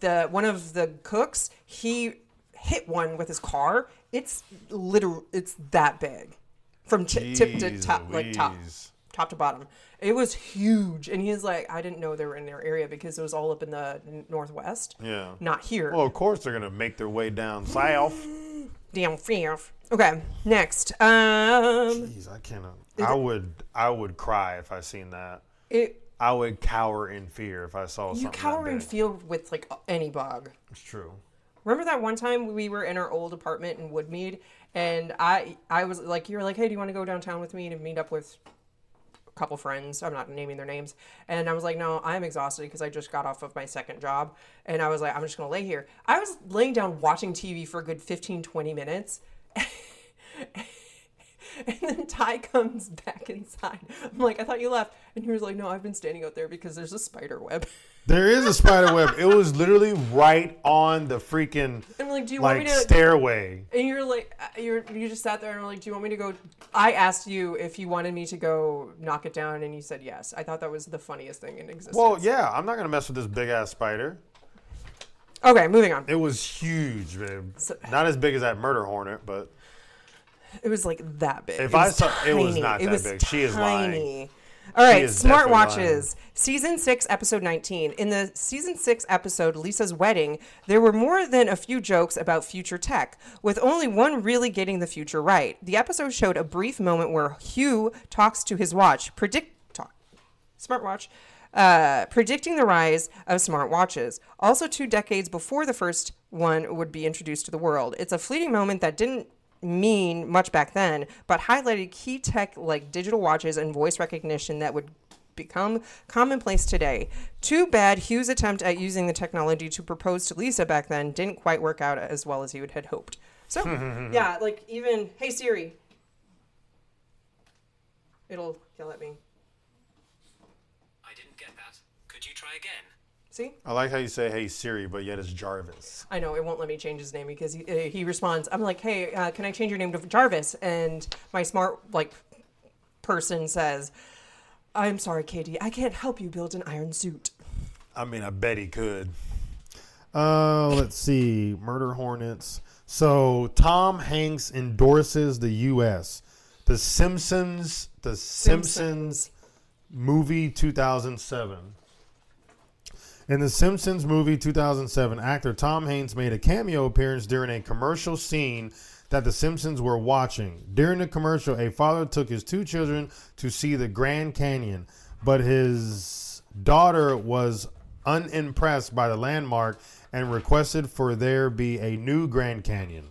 the one of the cooks he hit one with his car. It's literal. It's that big, from t- tip to top, like top, top to bottom. It was huge, and he's like, I didn't know they were in their area because it was all up in the northwest, Yeah. not here. Well, of course they're gonna make their way down south. Damn fear. Okay, next. Um, Jeez, I cannot. I would. I would cry if I seen that. it I would cower in fear if I saw you something. cower in fear with like any bug. It's true. Remember that one time we were in our old apartment in Woodmead, and I I was like, you were like, hey, do you want to go downtown with me to meet up with a couple friends? I'm not naming their names, and I was like, no, I'm exhausted because I just got off of my second job, and I was like, I'm just gonna lay here. I was laying down watching TV for a good 15, 20 minutes. And then Ty comes back inside. I'm like, I thought you left. And he was like, No, I've been standing out there because there's a spider web. There is a spider web. It was literally right on the freaking I'm like, Do you want like me to stairway. And you're like, uh, you're you just sat there and were like, do you want me to go? I asked you if you wanted me to go knock it down, and you said yes. I thought that was the funniest thing in existence. Well, yeah, I'm not gonna mess with this big ass spider. Okay, moving on. It was huge, babe. So- not as big as that murder hornet, but It was like that big. If It I saw- it was not It that was big. She is lying. All right, smartwatches. Season 6, episode 19. In the season 6 episode, Lisa's Wedding, there were more than a few jokes about future tech, with only one really getting the future right. The episode showed a brief moment where Hugh talks to his watch, predict talk, smartwatch, uh, predicting the rise of smartwatches. Also, two decades before the first one would be introduced to the world. It's a fleeting moment that didn't mean much back then, but highlighted key tech like digital watches and voice recognition that would become commonplace today. Too bad Hugh's attempt at using the technology to propose to Lisa back then didn't quite work out as well as he would had hoped. So, yeah, like even, hey Siri, it'll yell at me. I didn't get that. Could you try again? See? I like how you say "Hey Siri," but yet it's Jarvis. I know it won't let me change his name because he, uh, he responds. I'm like, hey, uh, can I change your name to Jarvis? And my smart like person says, I'm sorry, Katie, I can't help you build an iron suit. I mean, I bet he could. Uh, let's see. Murder Hornets. So Tom Hanks endorses the U.S. The Simpsons. The Simpsons movie 2007. In the Simpsons movie 2007, actor Tom Hanks made a cameo appearance during a commercial scene that the Simpsons were watching. During the commercial, a father took his two children to see the Grand Canyon, but his daughter was unimpressed by the landmark and requested for there be a new Grand Canyon.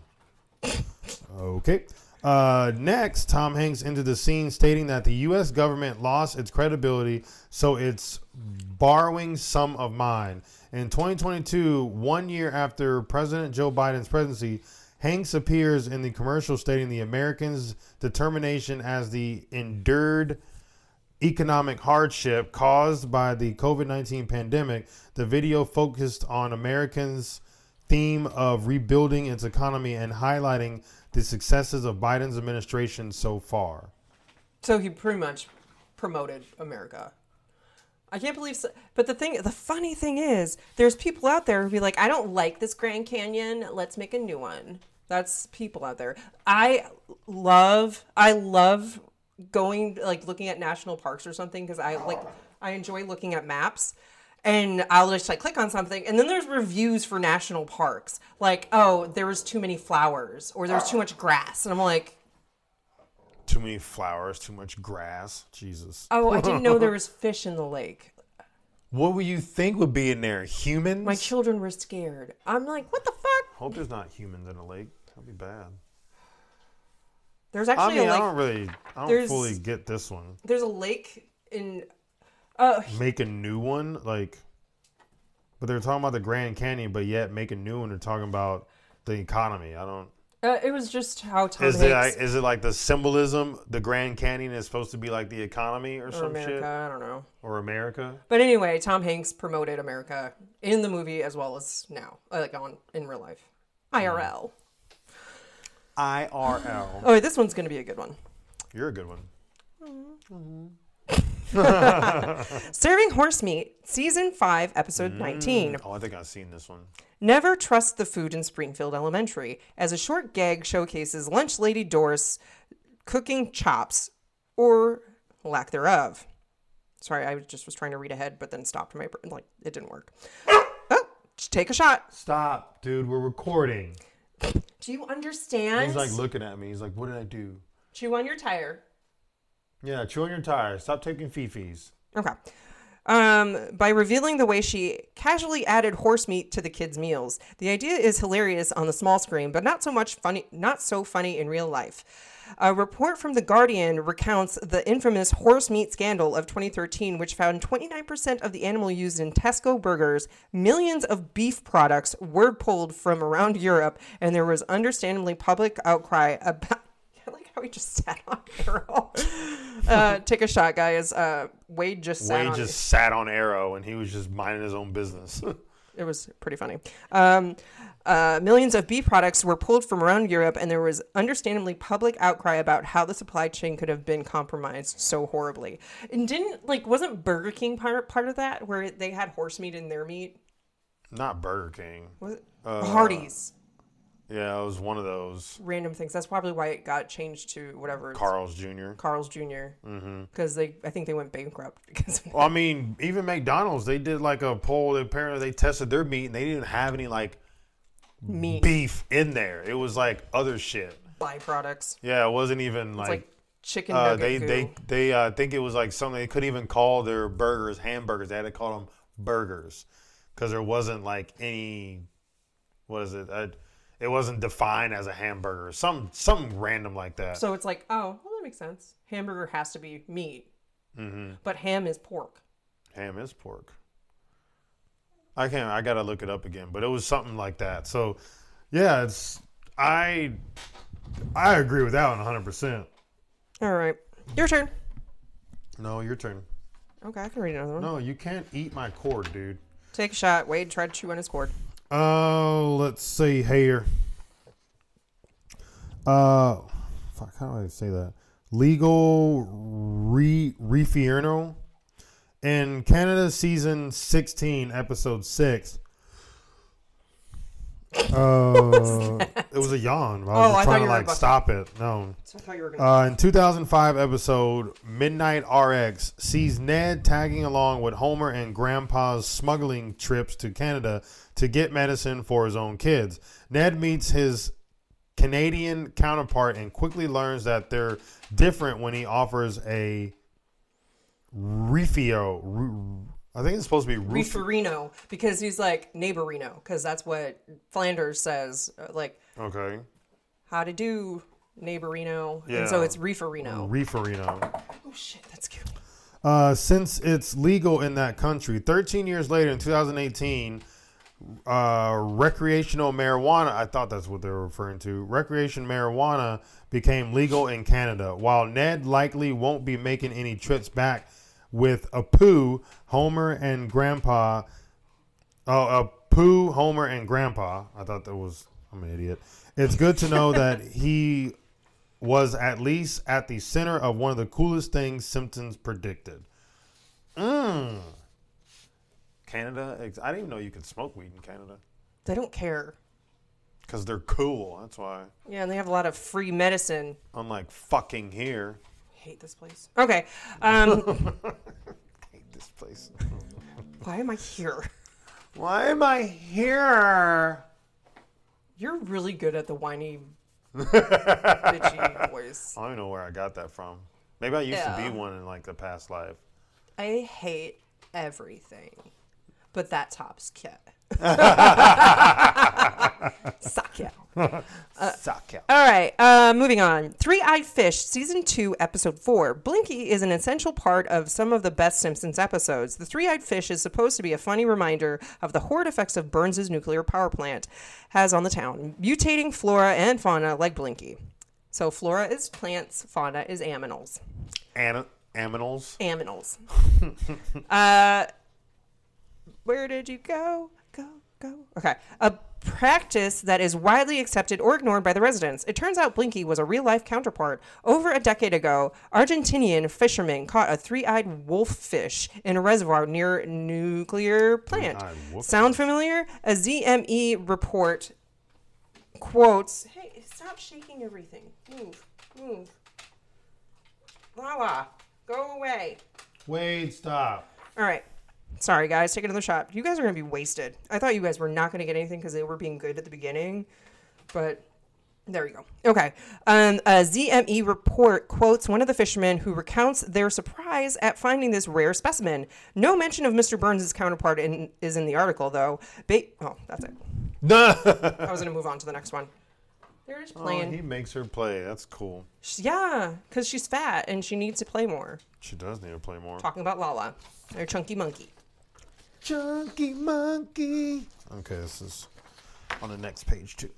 Okay. Uh, next, Tom Hanks entered the scene stating that the U.S. government lost its credibility, so it's borrowing some of mine. In 2022, one year after President Joe Biden's presidency, Hanks appears in the commercial stating the Americans' determination as the endured economic hardship caused by the COVID 19 pandemic. The video focused on Americans' theme of rebuilding its economy and highlighting the successes of Biden's administration so far. So he pretty much promoted America. I can't believe, so, but the thing, the funny thing is, there's people out there who be like, I don't like this Grand Canyon. Let's make a new one. That's people out there. I love, I love going like looking at national parks or something because I like, I enjoy looking at maps. And I'll just like click on something, and then there's reviews for national parks, like, oh, there was too many flowers, or there's too much grass, and I'm like, Too many flowers, too much grass. Jesus. oh, I didn't know there was fish in the lake. What would you think would be in there? Humans? My children were scared. I'm like, what the fuck? Hope there's not humans in a lake. That'd be bad. There's actually I mean, a lake. I don't really, I don't fully get this one. There's a lake in. Uh, Make a new one, like, but they're talking about the Grand Canyon, but yet make a new one. They're talking about the economy. I don't. uh, it was just how Tom Is it Hanks like, is it like the symbolism? The Grand Canyon is supposed to be like the economy or or some America. shit, I don't know. or America? But anyway, Tom Hanks promoted America in the movie as well as now, uh, like on in real life, IRL. IRL. Oh, this one's gonna be a good one. You're a good one. Serving horse meat, season five, episode nineteen. Mm. Oh, I think I've seen this one. Never trust the food in Springfield Elementary, as a short gag showcases lunch lady Doris cooking chops or lack thereof. Sorry, I just was trying to read ahead, but then stopped my brain. Like it didn't work. Oh, take a shot. Stop, dude. We're recording. Do you understand? He's like looking at me. He's like, "What did I do?" Chew on your tire. Yeah, on your tires. Stop taking fifis. Okay. Um, by revealing the way she casually added horse meat to the kids' meals. The idea is hilarious on the small screen, but not so much funny, not so funny in real life. A report from The Guardian recounts the infamous horse meat scandal of 2013, which found 29% of the animal used in Tesco burgers, millions of beef products were pulled from around Europe, and there was understandably public outcry about. I like how he just sat on arrow. Uh, take a shot, guys. Uh, Wade just sat Wade on just sat on Arrow and he was just minding his own business. It was pretty funny. Um, uh, millions of beef products were pulled from around Europe, and there was understandably public outcry about how the supply chain could have been compromised so horribly. And didn't like wasn't Burger King part part of that, where they had horse meat in their meat? Not Burger King. Was it Uh, Hardee's? Yeah, it was one of those. Random things. That's probably why it got changed to whatever. Carl's Jr. Carl's junior Because they, I think they went bankrupt because Well, I mean, even McDonald's, they did like a poll. Apparently, they tested their meat and they didn't have any like meat beef in there. It was like other shit. byproducts. Yeah, it wasn't even It's like. like chicken uh, they goo. they they uh, think it was like something they couldn't even call their burgers hamburgers. They had to call them burgers because there wasn't like any what is it? Uh, it wasn't defined as a hamburger. Some something random like that. So it's like, oh, well, that makes sense. Hamburger has to be meat, Mm-hmm. but ham is pork. Ham is pork. I can't. I gotta look it up again, but it was something like that. So, yeah, it's I I agree with that one 100. percent All right, your turn. No, your turn. Okay, I can read another one. No, you can't eat my cord, dude. Take a shot. Wade tried to chew on his cord. Uh, let's see here. Uh, fuck, how do I say that? Legal re Refierno in Canada season sixteen, episode six. Uh, it was a yawn. I was Oh, I trying to like stop it. No. I you were. Uh, in 2005 episode Midnight RX sees Ned tagging along with Homer and Grandpa's smuggling trips to Canada to get medicine for his own kids. Ned meets his Canadian counterpart and quickly learns that they're different when he offers a refio. I think it's supposed to be. Referino, because he's like neighborino, because that's what Flanders says. uh, Like, Okay. how to do neighborino. And so it's reeferino. Reeferino. oh shit, that's cute. Uh, since it's legal in that country, 13 years later in 2018, uh, recreational marijuana, I thought that's what they were referring to, recreation marijuana became legal in Canada. While Ned likely won't be making any trips back with Apu, Homer, and Grandpa. Oh, Apu, Homer, and Grandpa. I thought that was, I'm an idiot. It's good to know that he was at least at the center of one of the coolest things Simpsons predicted. Mmm. Canada? I didn't even know you could smoke weed in Canada They don't care. because they're cool. That's why. Yeah, and they have a lot of free medicine. Unlike fucking here. Hate this place. Okay. Um, hate this place. why am I here? Why am I here? You're really good at the whiny, bitchy voice. I don't know where I got that from. Maybe I used to be one in like the past life. I hate everything, but that tops Kit. Suck it. Suck it. All right, uh, moving on. Three Eyed Fish, Season 2, Episode 4. Blinky is an essential part of some of the best Simpsons episodes. The Three Eyed Fish is supposed to be a funny reminder of the horrid effects of Burns' nuclear power plant has on the town, mutating flora and fauna like Blinky. So, flora is plants, fauna is aminals. An- aminals. Aminals. uh, where did you go? Go. Okay. A practice that is widely accepted or ignored by the residents. It turns out Blinky was a real life counterpart. Over a decade ago, Argentinian fishermen caught a three eyed wolf fish in a reservoir near a nuclear plant. Sound familiar? A ZME report quotes Hey, stop shaking everything. Move, move. Lala, go away. Wade, stop. All right. Sorry, guys. Take another shot. You guys are going to be wasted. I thought you guys were not going to get anything because they were being good at the beginning. But there you go. Okay. Um, a ZME report quotes one of the fishermen who recounts their surprise at finding this rare specimen. No mention of Mr. Burns' counterpart in, is in the article, though. Ba- oh, that's it. No. I was going to move on to the next one. They're just Oh, playing. he makes her play. That's cool. yeah, because she's fat and she needs to play more. She does need to play more. Talking about Lala, or Chunky Monkey. Chunky monkey. Okay, this is on the next page too.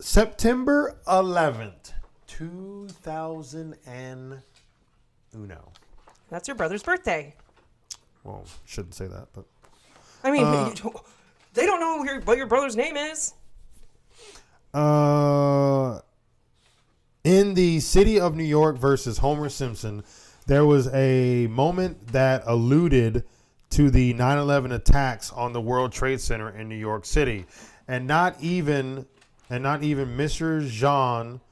September 11th, 2000 and uno. That's your brother's birthday. Well, shouldn't say that, but I mean, Uh, you don't- they don't know who your, what your brother's name is. Uh, in the city of New York versus Homer Simpson, there was a moment that alluded to the 9 11 attacks on the World Trade Center in New York City. And not even and not even Mr. Jean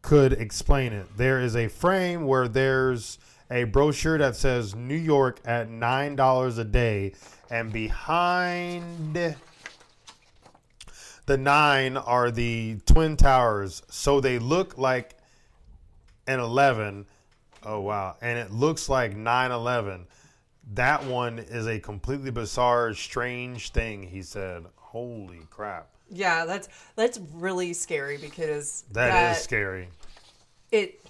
could explain it. There is a frame where there's a brochure that says New York at nine dollars a day, and behind the nine are the twin towers, so they look like an eleven. Oh wow! And it looks like 9/11. That one is a completely bizarre, strange thing. He said, "Holy crap, Yeah, that's that's really scary because that is scary." It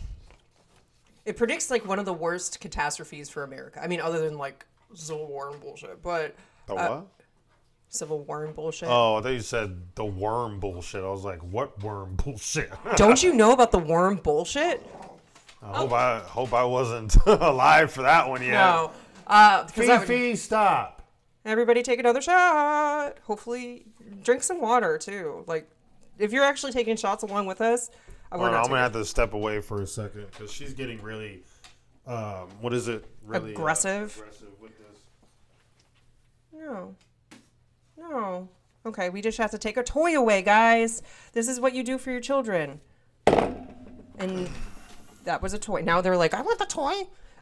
it predicts like one of the worst catastrophes for America. I mean, other than like Civil War and bullshit, but The uh, what? Civil War and bullshit. Oh, I thought you said the worm bullshit. I was like, "What worm bullshit?" Don't you know about the worm bullshit? I hope I hope I wasn't alive for that one yet. No. Uh, that would- stop. everybody take another shot. Hopefully, drink some water too. Like, if you're actually taking shots along with us, uh, not I'm gonna have to step away for a second because she's getting really, um, what is it? Really uh, Aggressive? aggressive with this. No. No. Okay, we just have to take a toy away, guys. This is what you do for your children. And that was a toy. Now they're like, I want the toy.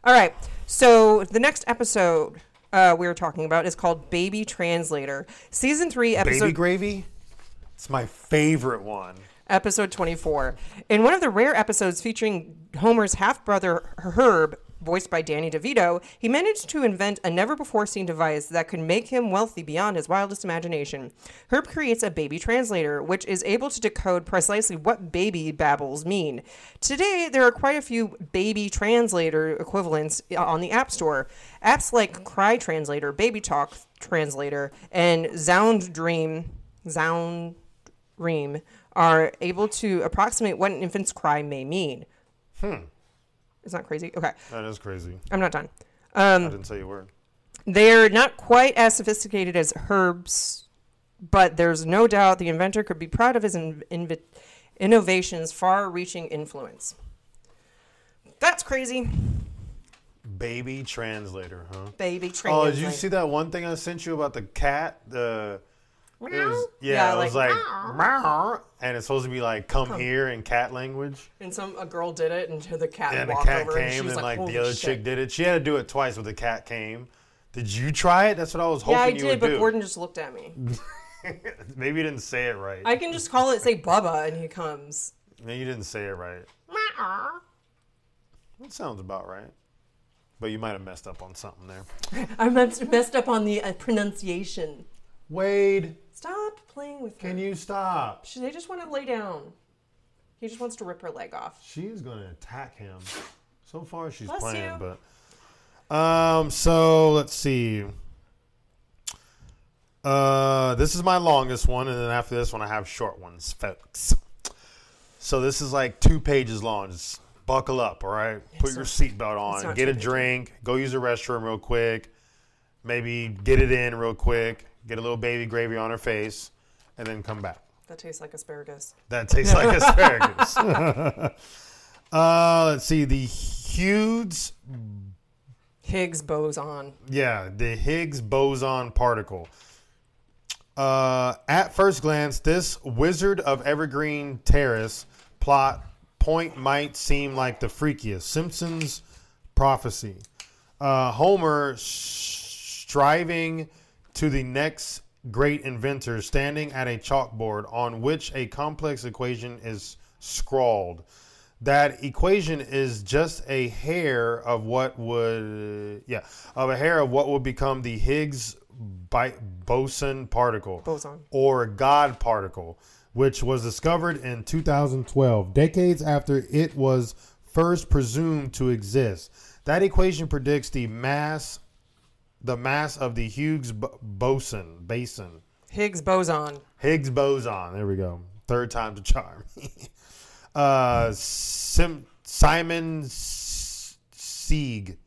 All right. So the next episode uh, we were talking about is called Baby Translator. Season 3, episode Baby gravy. It's my favorite one. episode 24. In one of the rare episodes featuring Homer's half brother Herb, voiced by Danny DeVito, he managed to invent a never before seen device that could make him wealthy beyond his wildest imagination. Herb creates a baby translator, which is able to decode precisely what baby babbles mean. Today, there are quite a few baby translator equivalents on the App Store. Apps like Cry Translator, Baby Talk Translator, and Zound Dream, Zound Ream are able to approximate what an infant's cry may mean. Hmm. It's not crazy. Okay, That is crazy. I'm not done. Um, I didn't say a word. They're not quite as sophisticated as Herb's, but there's no doubt the inventor could be proud of his in- invi- innovation's far reaching influence. That's crazy. Baby translator, huh? Baby translator. Oh, did you see that one thing I sent you about the cat? The it was, yeah, Yeah, it was like, like meow, and it's supposed to be like come here in cat language. And some a girl did it, and the cat And the walked cat over, and she came, was and like, like the "Holy other chick did it. She had to do it twice, but the cat came. Did you try it? That's what I was hoping Yeah, I you did, would but do. Gordon just looked at me. Maybe you didn't say it right. I can just call it, say Bubba, and he comes. No, you didn't say it right. That sounds about right. But you might have messed up on something there. I messed messed up on the uh, pronunciation. Wade, Stop playing with her. can you stop? She- They just want to lay down. He just wants to rip her leg off. She is going to attack him. So far, she's Bless playing, you. but um. So let's see. Uh, this is my longest one, and then after this one, I have short ones, folks. So this is like two pages long. Just buckle up, all right? Put your seatbelt on, get a drink, go use the restroom real quick, maybe get it in real quick, get a little baby gravy on her face, and then come back. That tastes like asparagus. That tastes like asparagus. uh, let's see. The Hughes, Higgs boson. yeah, the Higgs boson particle. Uh, at first glance, this Wizard of Evergreen Terrace plot point might seem like the freakiest Simpsons prophecy. Uh, Homer sh- striving to the next great inventor, standing at a chalkboard on which a complex equation is scrawled. That equation is just a hair of what would, yeah, of a hair of what would become the Higgs boson particle Boson. or God particle, which was discovered in 2012, decades after it was first presumed to exist. That equation predicts the mass, the mass of the Higgs boson, basin, Higgs boson. Higgs boson. There we go. Third time's a charm. uh, Sim- Simon Sieg,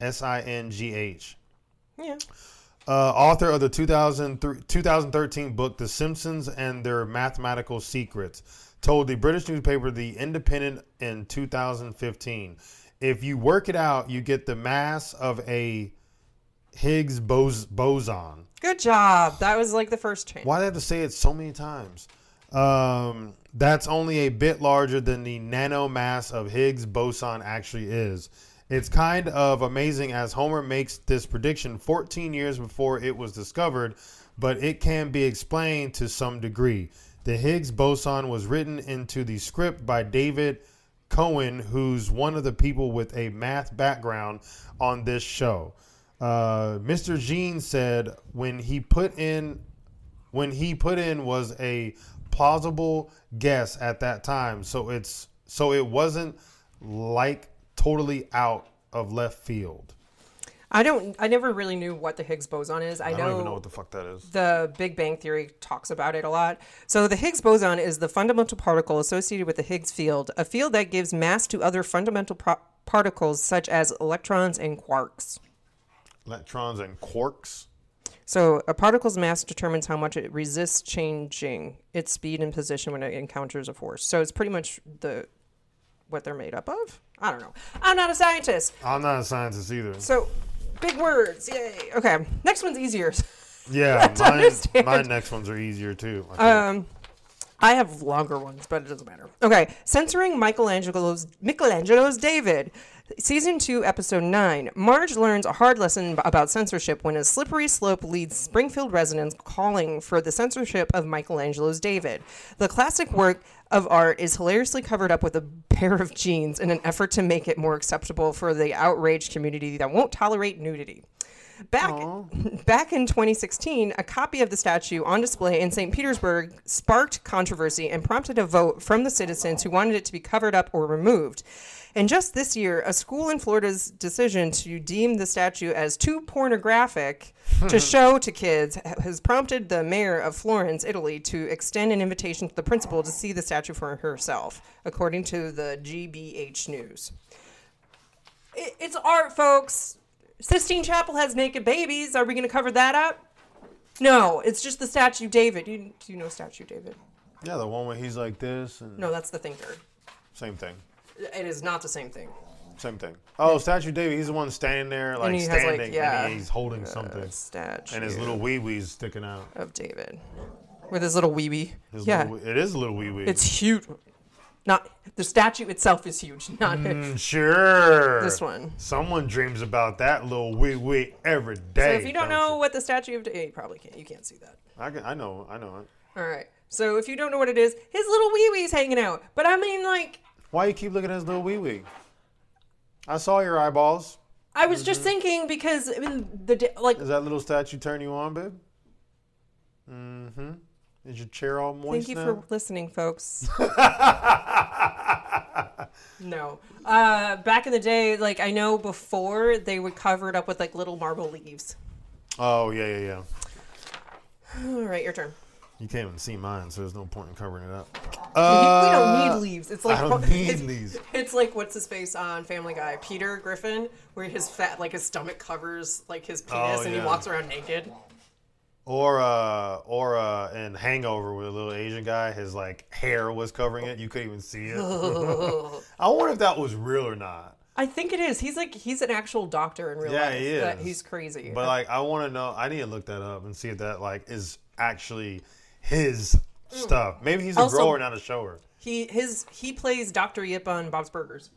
S I N G H Yeah. uh, author of the 2003 2013 book The Simpsons and Their Mathematical Secrets, told the British newspaper The Independent in 2015. If you work it out, you get the mass of a Higgs bos- boson. Good job. That was like the first change. Why do I have to say it so many times? Um, that's only a bit larger than the nano mass of Higgs boson actually is. It's kind of amazing as Homer makes this prediction 14 years before it was discovered, but it can be explained to some degree. The Higgs boson was written into the script by David Cohen, who's one of the people with a math background on this show. Uh, Mr. Jean said when he put in when he put in was a plausible guess at that time so it's so it wasn't like totally out of left field I don't. I never really knew what the Higgs boson is. I, i know, don't even know what the fuck that is the Big Bang Theory talks about it a lot. So the Higgs boson is the fundamental particle associated with the Higgs field, a field that gives mass to other fundamental pro- particles such as electrons and quarks. Electrons and quarks So a particle's mass determines how much it resists changing its speed and position when it encounters a force. So it's pretty much the what they're made up of. I don't know. I'm not a scientist. i'm not a scientist either So big words. Yay. Okay. Next one's easier. yeah mine, my next ones are easier too I. Um, I have longer ones, but it doesn't matter. Okay, censoring Michelangelo's Michelangelo's David. Season 2, Episode 9. Marge learns a hard lesson about censorship when a slippery slope leads Springfield residents calling for the censorship of Michelangelo's David. The classic work of art is hilariously covered up with a pair of jeans in an effort to make it more acceptable for the outraged community that won't tolerate nudity. Back, back in 2016, a copy of the statue on display in St. Petersburg sparked controversy and prompted a vote from the citizens who wanted it to be covered up or removed. And just this year, a school in Florida's decision to deem the statue as too pornographic hmm. to show to kids has prompted the mayor of Florence, Italy, to extend an invitation to the principal to see the statue for herself, according to the GBH News. It, it's art, folks. Sistine Chapel has naked babies. Are we going to cover that up? No, it's just the statue David. You, do you know statue David? Yeah, the one where he's like this and No, that's the thinker. same thing. It is not the same thing. Same thing. Oh, Statue David, he's the one standing there, like has, like, standing, yeah, and he's holding something, Statue and his little wee wee's sticking out. of David with his little wee wee. Yeah, little, it is a little wee wee. it's huge. Not the statue itself is huge. Not Mm, sure. this one. Someone dreams about that little wee wee every day. So if you don't know what the statue of you probably can't. You can't see that. I, can, I know, I know it. All right. So if you don't know what it is, his little wee wee's hanging out. But I mean, like, Why you keep looking at his little wee wee? I saw your eyeballs. I was Mm-hmm. just thinking because I mean, the like Does that little statue turn you on, babe? Mm-hmm. Is your chair all moist Thank you now? for listening, folks. no. Uh, back in the day, like I know before they would cover it up with like little marble leaves. Oh yeah, yeah, yeah. All right, your turn. You can't even see mine, so there's no point in covering it up. we Uh, don't need leaves. It's like I don't need it's, leaves. It's like what's his face on Family Guy, Peter Griffin, where his fat like his stomach covers like his penis Oh, and yeah. he walks around naked. Or uh, or uh, in Hangover with a little Asian guy, his like hair was covering it. You couldn't even see it. I wonder if that was real or not. I think it is. He's like he's an actual doctor in real Yeah, life. he That- is. he's crazy. But like, I want to know. I need to look that up and see if that like is actually his stuff. Maybe he's a. Also- grower, not a shower. He his he plays Dr. Yip on Bob's Burgers.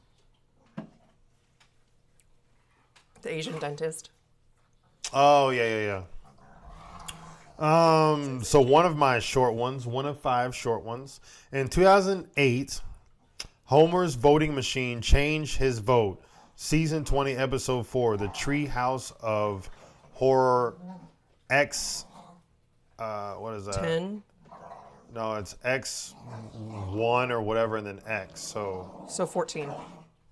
The Asian dentist. Oh yeah, yeah, yeah. Um, so one of my short ones, one of five short ones. In 2008, Homer's voting machine changed his vote. Season 20, episode 4, The Tree House of Horror X. Uh, what is that? Ten. No, it's X1 or whatever, and then X. So So fourteen.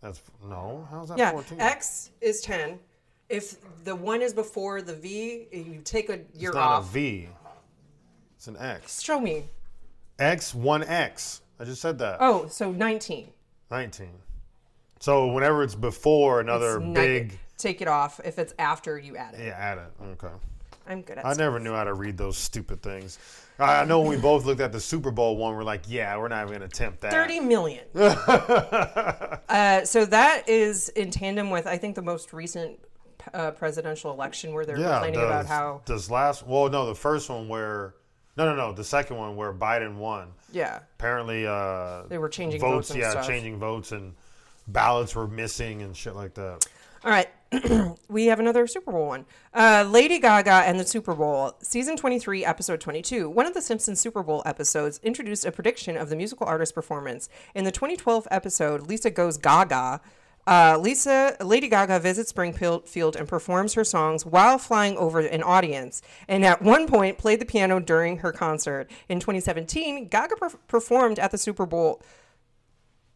that's no. How's that Yeah. 14? X is ten. If the one is before the V, you take a year it's not off. a V. It's an X. Show me. X1X. I just said that. Oh, so nineteen. 19. So whenever it's before another It's big, Take it off if it's after you add it. yeah, add it. Okay. I'm good at. I never knew how to read those stupid things. I I know when we both looked at the Super Bowl one, we're like, yeah, we're not even gonna attempt that. 30 million. uh, so that is in tandem with, I think, the most recent uh, presidential election where they're Yeah, complaining does, about how, this last. Well, no, the first one where, no, no, no, the second one where Biden won. yeah, Apparently, uh, they were changing votes. votes, yeah, stuff. changing votes and ballots were missing and shit like that. All right. we have another Super Bowl one. Uh, Lady Gaga and the Super Bowl, season 23, episode 22. One of the Simpsons Super Bowl episodes introduced a prediction of the musical artist performance. In the 2012 episode, Lisa Goes Gaga. Uh, Lisa, Lady Gaga visits Springfield and performs her songs while flying over an audience, and at one point played the piano during her concert. In 2017, Gaga per- performed at the Super Bowl.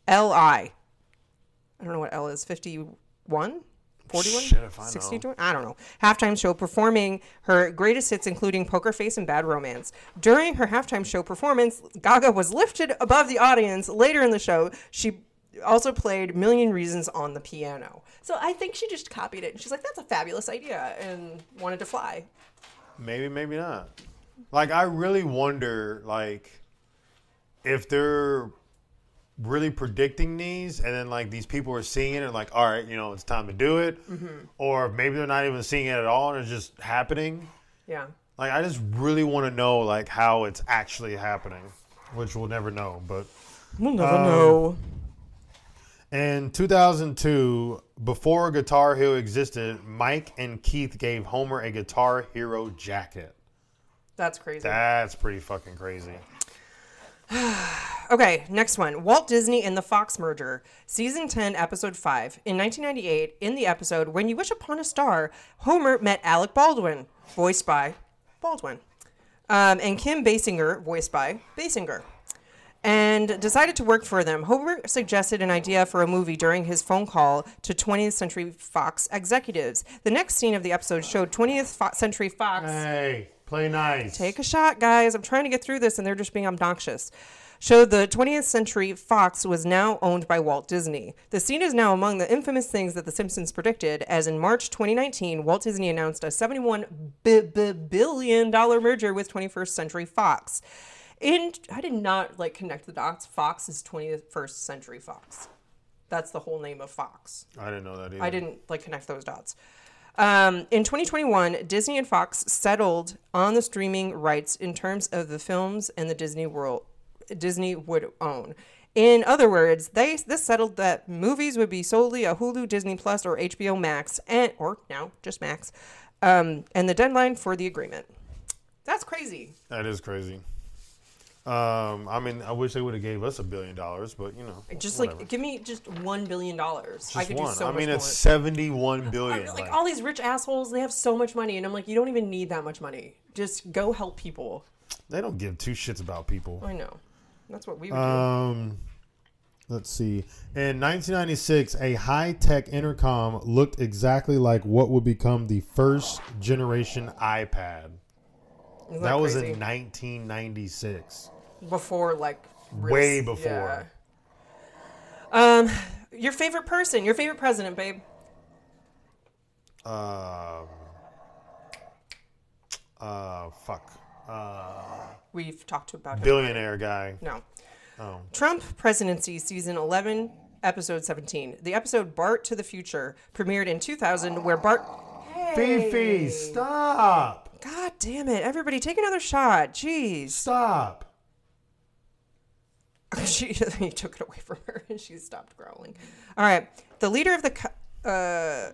L I. I don't know what L is. 51? 41? Shit if I know. 62? I don't know. Halftime show performing her greatest hits, including Poker Face and Bad Romance. During her halftime show performance, Gaga was lifted above the audience. Later in the show, she also played Million Reasons on the piano. So I think she just copied it. And she's like, that's a fabulous idea, and wanted to fly. Maybe, maybe not. Like, I really wonder, like, if they're really predicting these, and then like these people are seeing it and like, all right, you know, it's time to do it, or maybe they're not even seeing it at all and it's just happening. Yeah. Like, I just really want to know like how it's actually happening. which we'll never know. But We'll never Um, know. In 2002, before Guitar Hero existed, Mick and Keith gave Homer a Guitar Hero jacket. That's crazy. That's pretty fucking crazy. Okay, next one. Walt Disney and the Fox merger. Season 10, episode 5. In 1998, in the episode When You Wish Upon a Star, Homer met Alec Baldwin, voiced by Baldwin, um, and Kim Basinger, voiced by Basinger, and decided to work for them. Homer suggested an idea for a movie during his phone call to 20th Century Fox executives. The next scene of the episode showed 20th Fo- Century Fox. Hey, play nice. Take a shot, guys. I'm trying to get through this, and they're just being obnoxious. Showed the 20th Century Fox was now owned by Walt Disney. The scene is now among the infamous things that The Simpsons predicted, as in March 2019, Walt Disney announced a 71 bi- bi- billion dollar merger with 21st Century Fox. And I did not like connect the dots. Fox is 21st Century Fox. That's the whole name of Fox. I didn't know that either. I didn't like connect those dots. Um, in 2021, Disney and Fox settled on the streaming rights in terms of the films and the Disney World Disney would own. In other words, they this settled that movies would be solely a Hulu, Disney Plus, or HBO Max, and or now just Max, um, and the deadline for the agreement. That's crazy. That is crazy. Um, I mean, I wish they would have gave us a billion dollars, but you know, Just whatever. like give me just one billion dollars. I could one. do so I mean, it's seventy-one billion. I mean, like like- all these rich assholes, they have so much money, and I'm like, you don't even need that much money. Just go help people. they don't give two shits about people. I know. That's what we would Um, let's see. In 1996, a high-tech intercom looked exactly like what would become the first generation iPad. do. Isn't That was crazy? in 1996. Before like real Way before. yeah. Um, your favorite person, your favorite president, babe. Um, uh, fuck. Uh, We've talked about him. billionaire guy. No. Oh. Trump presidency season 11 episode 17. The episode Bart to the Future premiered in 2000 where Bart Hey. Fifi, stop! God damn it. Everybody take another shot. Jeez. Stop! she he took it away from her and she stopped growling. All right, the leader of the uh,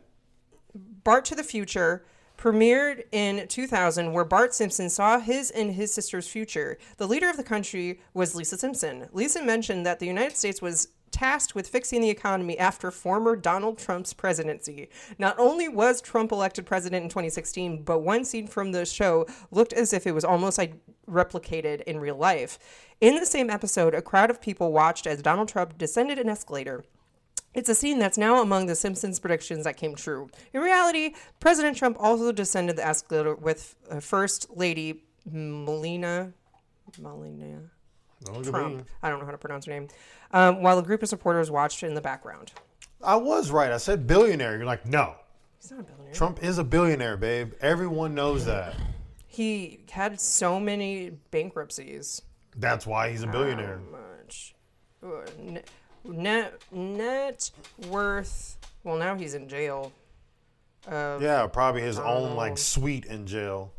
Bart to the Future premiered in 2000, where Bart Simpson saw his and his sister's future. The leader of the country was Lisa Simpson. Lisa mentioned that the United States was tasked with fixing the economy after former Donald Trump's presidency. Not only was Trump elected president in 2016, but one scene from the show looked as if it was almost replicated in real life. In the same episode, a crowd of people watched as Donald Trump descended an escalator. It's a scene that's now among the Simpsons predictions that came true. In reality, President Trump also descended the escalator with uh, First Lady Melina, Melina Don't look at me. Trump. I don't know how to pronounce her name. Um, while a group of supporters watched in the background. I was right. I said billionaire. You're like, no. He's not a billionaire. Trump is a billionaire, babe. Everyone knows that. He had so many bankruptcies. That's why he's a billionaire. Much. Uh, Net, net, worth. Well, now he's in jail. Yeah, probably his own Oh. like suite in jail.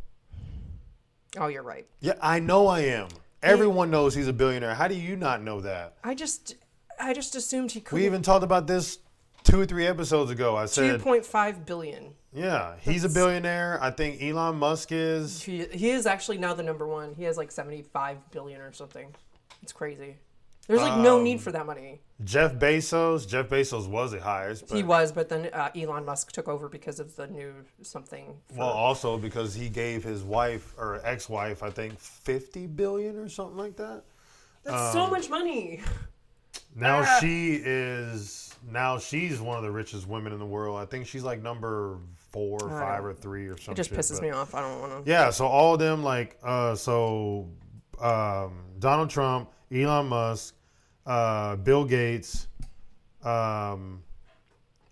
Oh, you're right. Yeah, I know I am. Everyone knows he's a billionaire. How do you not know that? I just, I just assumed he could. We even talked about this two or three episodes ago. I said, point five billion. Yeah, he's a billionaire. I think Elon Musk is. He, he is actually now the number one. He has like seventy five billion or something. It's crazy. There's like no Um, need for that money. Jeff Bezos. Jeff Bezos was the highest. But, He was, but then uh, Elon Musk took over because of the new something. For, Well, also because he gave his wife or ex-wife, I think, fifty billion or something like that. That's um, so much money. Now Ah. she is. Now she's one of the richest women in the world. I think she's like number four, or five, or three, or something. It just pisses me off. I don't want to. Yeah, so all of them like uh so um Donald Trump, Elon Musk, uh Bill Gates, um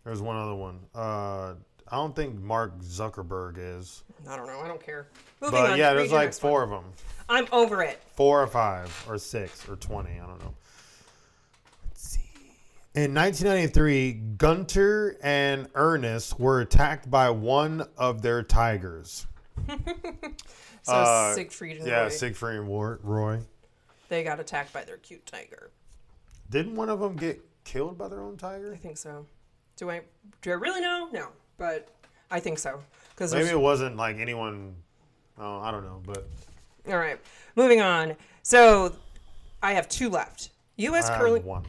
there's one other one. Uh I don't think Mark Zuckerberg is. I don't know. I don't care. Moving But on. yeah, there's like four one. of them. I'm over it. Four or five or six or 20, I don't know. In 1993, Gunter and Ernest were attacked by one of their tigers. So Uh, Siegfried and Yeah, Roy. Siegfried and War- Roy. they got attacked by their cute tiger. Didn't one of them get killed by their own tiger? I think so. Do I do I really know? No, but I think so. Because Maybe it wasn't like anyone. Oh, I don't know, but all right, moving on. So I have two left. U.S. I have curling one.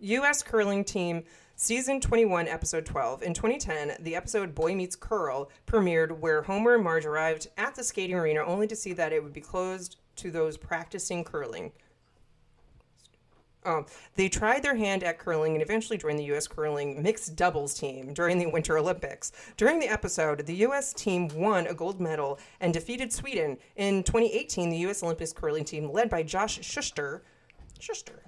U.S. curling team season 21, episode 12. In 2010, the episode Boy Meets Curl premiered, where Homer and Marge arrived at the skating arena only to see that it would be closed to those practicing curling. Um, they tried their hand at curling and eventually joined the U.S. curling mixed doubles team during the Winter Olympics. During the episode, the U.S. team won a gold medal and defeated Sweden. In 2018, the U.S. Olympics curling team, led by Josh Shuster, Shuster,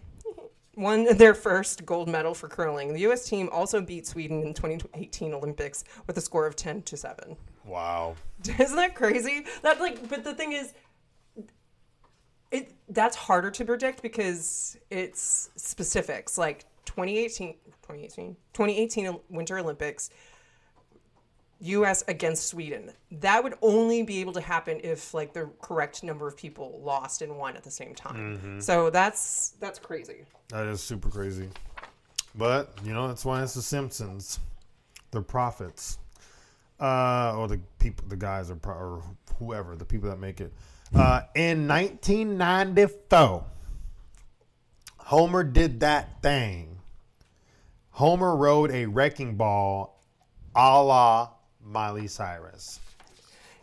won their first gold medal for curling. The U.S. team also beat Sweden in 2018 Olympics with a score of 10 to 7. Wow. Isn't that crazy? That like, but the thing is, it that's harder to predict because it's specifics. Like 2018, 2018, 2018 Winter Olympics, U.S. against Sweden. That would only be able to happen if like the correct number of people lost and won at the same time. So that's that's crazy. That is super crazy. But, you know, that's why it's the Simpsons. They're prophets. Uh, or the people, the guys are, pro- or whoever, the people that make it. Uh, in 1994, Homer did that thing. Homer rode a wrecking ball a la Miley Cyrus.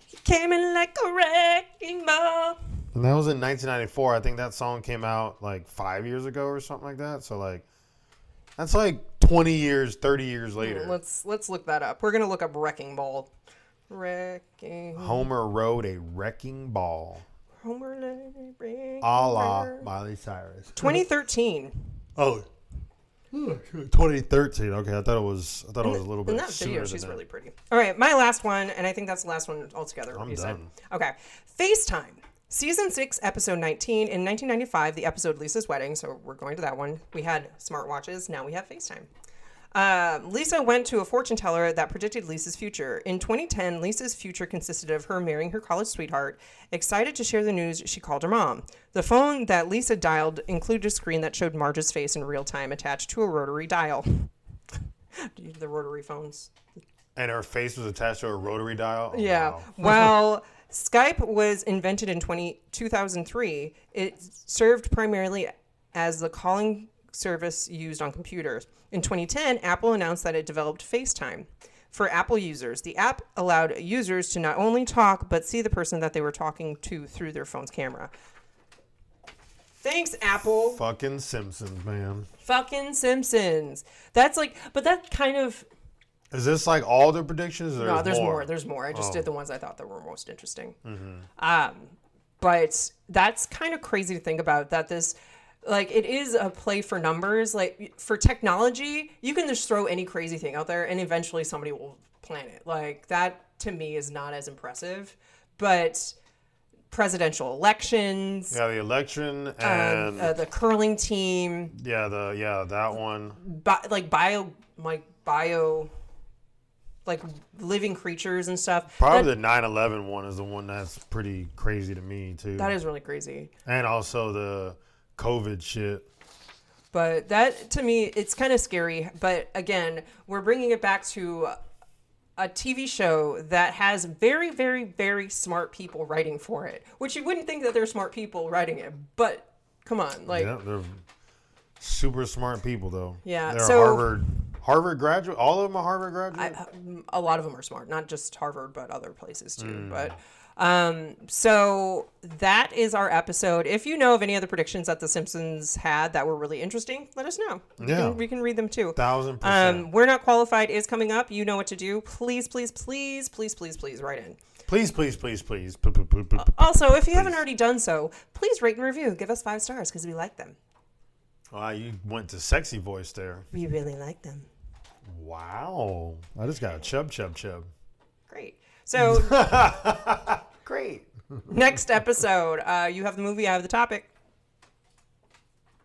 He came in like a wrecking ball. And that was in 1994. I think that song came out like five years ago or something like that. So, like, that's like 20 years, 30 years later. Mm, let's let's look that up. We're gonna look up wrecking ball. Wrecking. Homer rode a wrecking ball Homer let it rain. a la Miley Cyrus. 2013. Oh. 2013. Okay, I thought it was. I thought it was a little bit In that video, she's that. really pretty. All right, my last one, and I think that's the last one altogether. I'm you said. done. Okay, FaceTime. Season 6, episode 19. In 1995, the episode Lisa's Wedding, so we're going to that one. We had smartwatches, now we have FaceTime. Uh, Lisa went to a fortune teller that predicted Lisa's future. In 2010, Lisa's future consisted of her marrying her college sweetheart. Excited to share the news, she called her mom. The phone that Lisa dialed included a screen that showed Marge's face in real time attached to a rotary dial. the rotary phones. And her face was attached to a rotary dial. Oh, Yeah. wow. While Skype was invented in 20, 2003, it served primarily as the calling service used on computers. In 2010, Apple announced that it developed FaceTime. For Apple users, the app allowed users to not only talk, but see the person that they were talking to through their phone's camera. Thanks, Apple. Fucking Simpsons, man. Fucking Simpsons. That's like, but that kind of Is this like all the predictions? No, there's there's more. more. There's more. I just Oh. did the ones I thought that were most interesting. Mm-hmm. Um, but that's kind of crazy to think about. That this, like, it is a play for numbers. Like for technology, you can just throw any crazy thing out there, and eventually somebody will plan it. Like that to me is not as impressive. But presidential elections, Yeah, the election um, and uh, the curling team, yeah, the yeah that one. bi- like bio, like bio. Like living creatures and stuff. Probably That- the 9/11 one is the one that's pretty crazy to me too. That is really crazy. and also the COVID shit. But that to me, it's kind of scary. But again, we're bringing it back to a TV show that has very, very, very smart people writing for it, which you wouldn't think that they're smart people writing it. But come on, like, Yeah, they're super smart people though. Yeah, they're so- Harvard Harvard graduate. All of them are Harvard graduate. a lot of them are smart, not just Harvard, but other places too. Hmm. But um, so that is our episode. If you know of any other predictions that The Simpsons had that were really interesting, let us know. We Yeah. can, we can read them too. Thousand percent. Um, we're not qualified is coming up. You know what to do. Please, please, please, please, please, please write in. please, please, please, please. Also, if you haven't already done so, please rate and review. Give us five stars because we like them. Wow, you went to sexy voice there. We really like them. Wow, I just got a chub, chub, chub. Great. So Great. next episode, uh, you have the movie. I have the topic.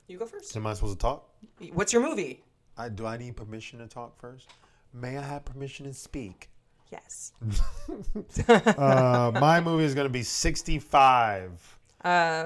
You go first. Am I supposed to talk? What's your movie? I, do I need permission to talk first? May I have permission to speak? Yes. Uh, my movie is going to be 65.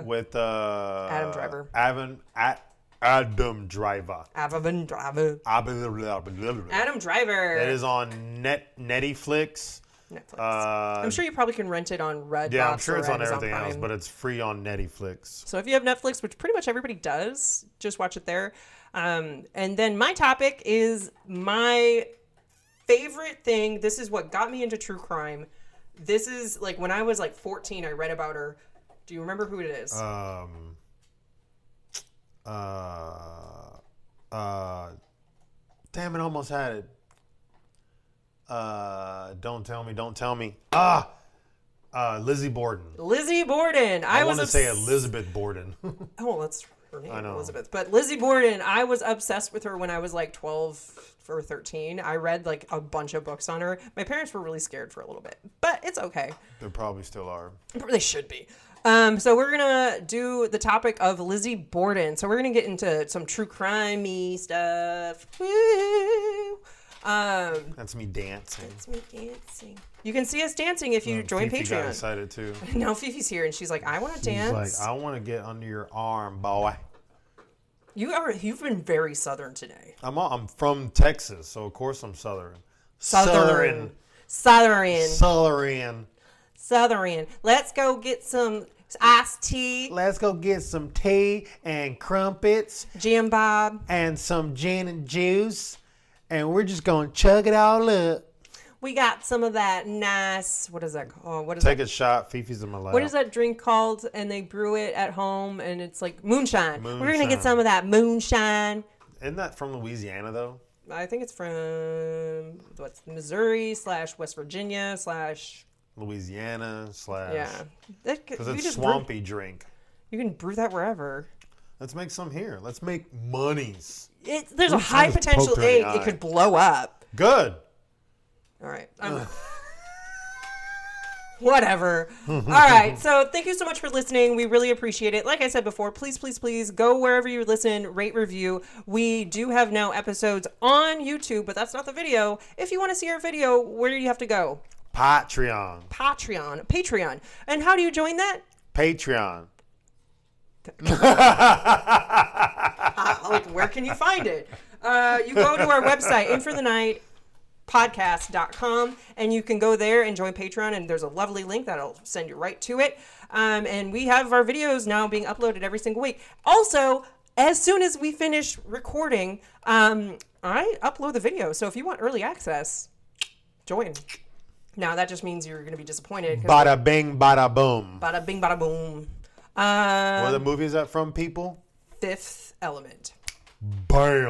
with uh, Adam Driver. Adam, A- Adam Driver. Adam Driver. Adam Adam Driver. It is on Net Netflix. Netflix. Uh, I'm sure you probably can rent it on Red. yeah, I'm sure it's on Amazon everything else, but it's free on Netflix. So if you have Netflix, which pretty much everybody does, just watch it there. Um, and then my topic is my favorite thing. This is what got me into true crime. This is like when I was like 14, I read about her. Do you remember who it is? Um. Uh. Uh. Damn it! Almost had it. Uh. Don't tell me. Don't tell me. Ah. Uh. Lizzie Borden. Lizzie Borden. I, I, was want to say Elizabeth Borden. Oh, that's her name, know. Elizabeth. But Lizzie Borden, I was obsessed with her when I was like 12 or 13. I read like a bunch of books on her. My parents were really scared for a little bit, but it's okay. they probably still are. They should be. Um, so we're gonna do the topic of Lizzie Borden. So we're gonna get into some true crimey stuff. Woo! Um, That's me dancing. it's me dancing. You can see us dancing if you join Fifi got Patreon. excited too. Now Fifi's here and she's like, I want to He's dance. like, I want to get under your arm, boy. you are. You've been very southern today. I'm I'm from Texas, so of course I'm Southern. Southern. Southern. Southern. Southern. Let's go get some iced tea, Let's go get some tea and crumpets Jim Bob. and some gin and juice, and we're just gonna chug it all up. We got some of that nice. What is that called? What is Take that? a shot. Fifi's in my lap. What is that drink called? And they brew it at home, and it's like moonshine. moonshine. We're gonna get some of that moonshine. Isn't that from Louisiana though? I think it's from what's Missouri slash West Virginia slash Louisiana slash. yeah. Because you it's just brew- swampy drink. you can brew that wherever. Let's make some here. Let's make monies. It, there's a high potential egg. It could blow up. Good. All right. Whatever. All right. So thank you so much for listening. We really appreciate it. Like I said before, please, please, please go wherever you listen, rate, review. We do have now episodes on YouTube, but that's not the video. If you want to see our video, where do you have to go? Patreon. Patreon. Patreon. And how do you join that? Patreon. Uh, like, where can you find it? Uh, you go to our website, in for the night podcast.com and you can go there and join patreon and there's a lovely link that'll send you right to it um, and we have our videos now being uploaded every single week also as soon as we finish recording um, i upload the video so if you want early access join now that just means you're going to be disappointed. Bada bing, bada boom. bada bing bada boom um, the movie is that from, people? Fifth element Bam.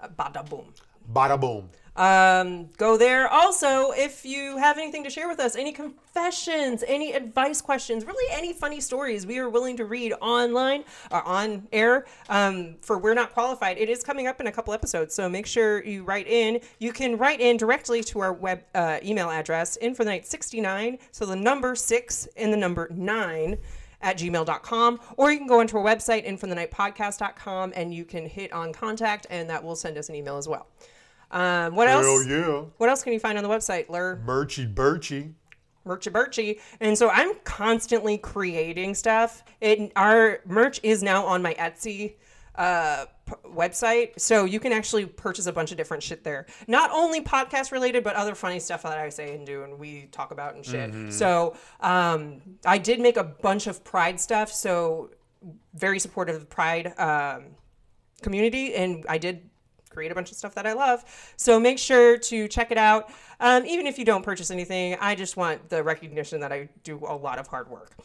Uh, bada boom Bada boom. um, go there. Also, if you have anything to share with us, any confessions, any advice questions, really any funny stories, we are willing to read online or on air. Um, for we're not qualified. It is coming up in a couple episodes, so make sure you write in. You can write in directly to our web uh, email address, in for the night 69. So the number six and the number nine at gmail.com or you can go into our website inforthenightpodcast.com and you can hit on contact and that will send us an email as well um, what else Hell yeah. what else can you find on the website, Ler? Birchy Birchy. Merchy Birchy. And so I'm constantly creating stuff. It, our merch is now on my Etsy uh, p- website. So you can actually purchase a bunch of different shit there. Not only podcast related, but other funny stuff that I say and do and we talk about and shit. So um, I did make a bunch of Pride stuff. So very supportive of the Pride um, community. And I did create a bunch of stuff that I love. So make sure to check it out. Um, even if you don't purchase anything, I just want the recognition that I do a lot of hard work.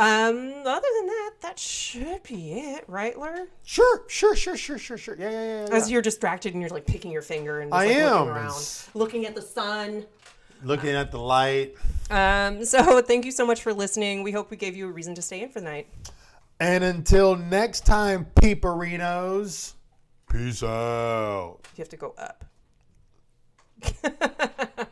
Um, other than that, that should be it, right, Ler? Sure, sure, sure, sure, sure, sure. Yeah, yeah, yeah. yeah. As you're distracted and you're like picking your finger and just, I like, am. looking around, looking at the sun. Looking at the light. Um, so thank you so much for listening. We hope we gave you a reason to stay in for the night. And until next time, peeperinos, peace out. You have to go up.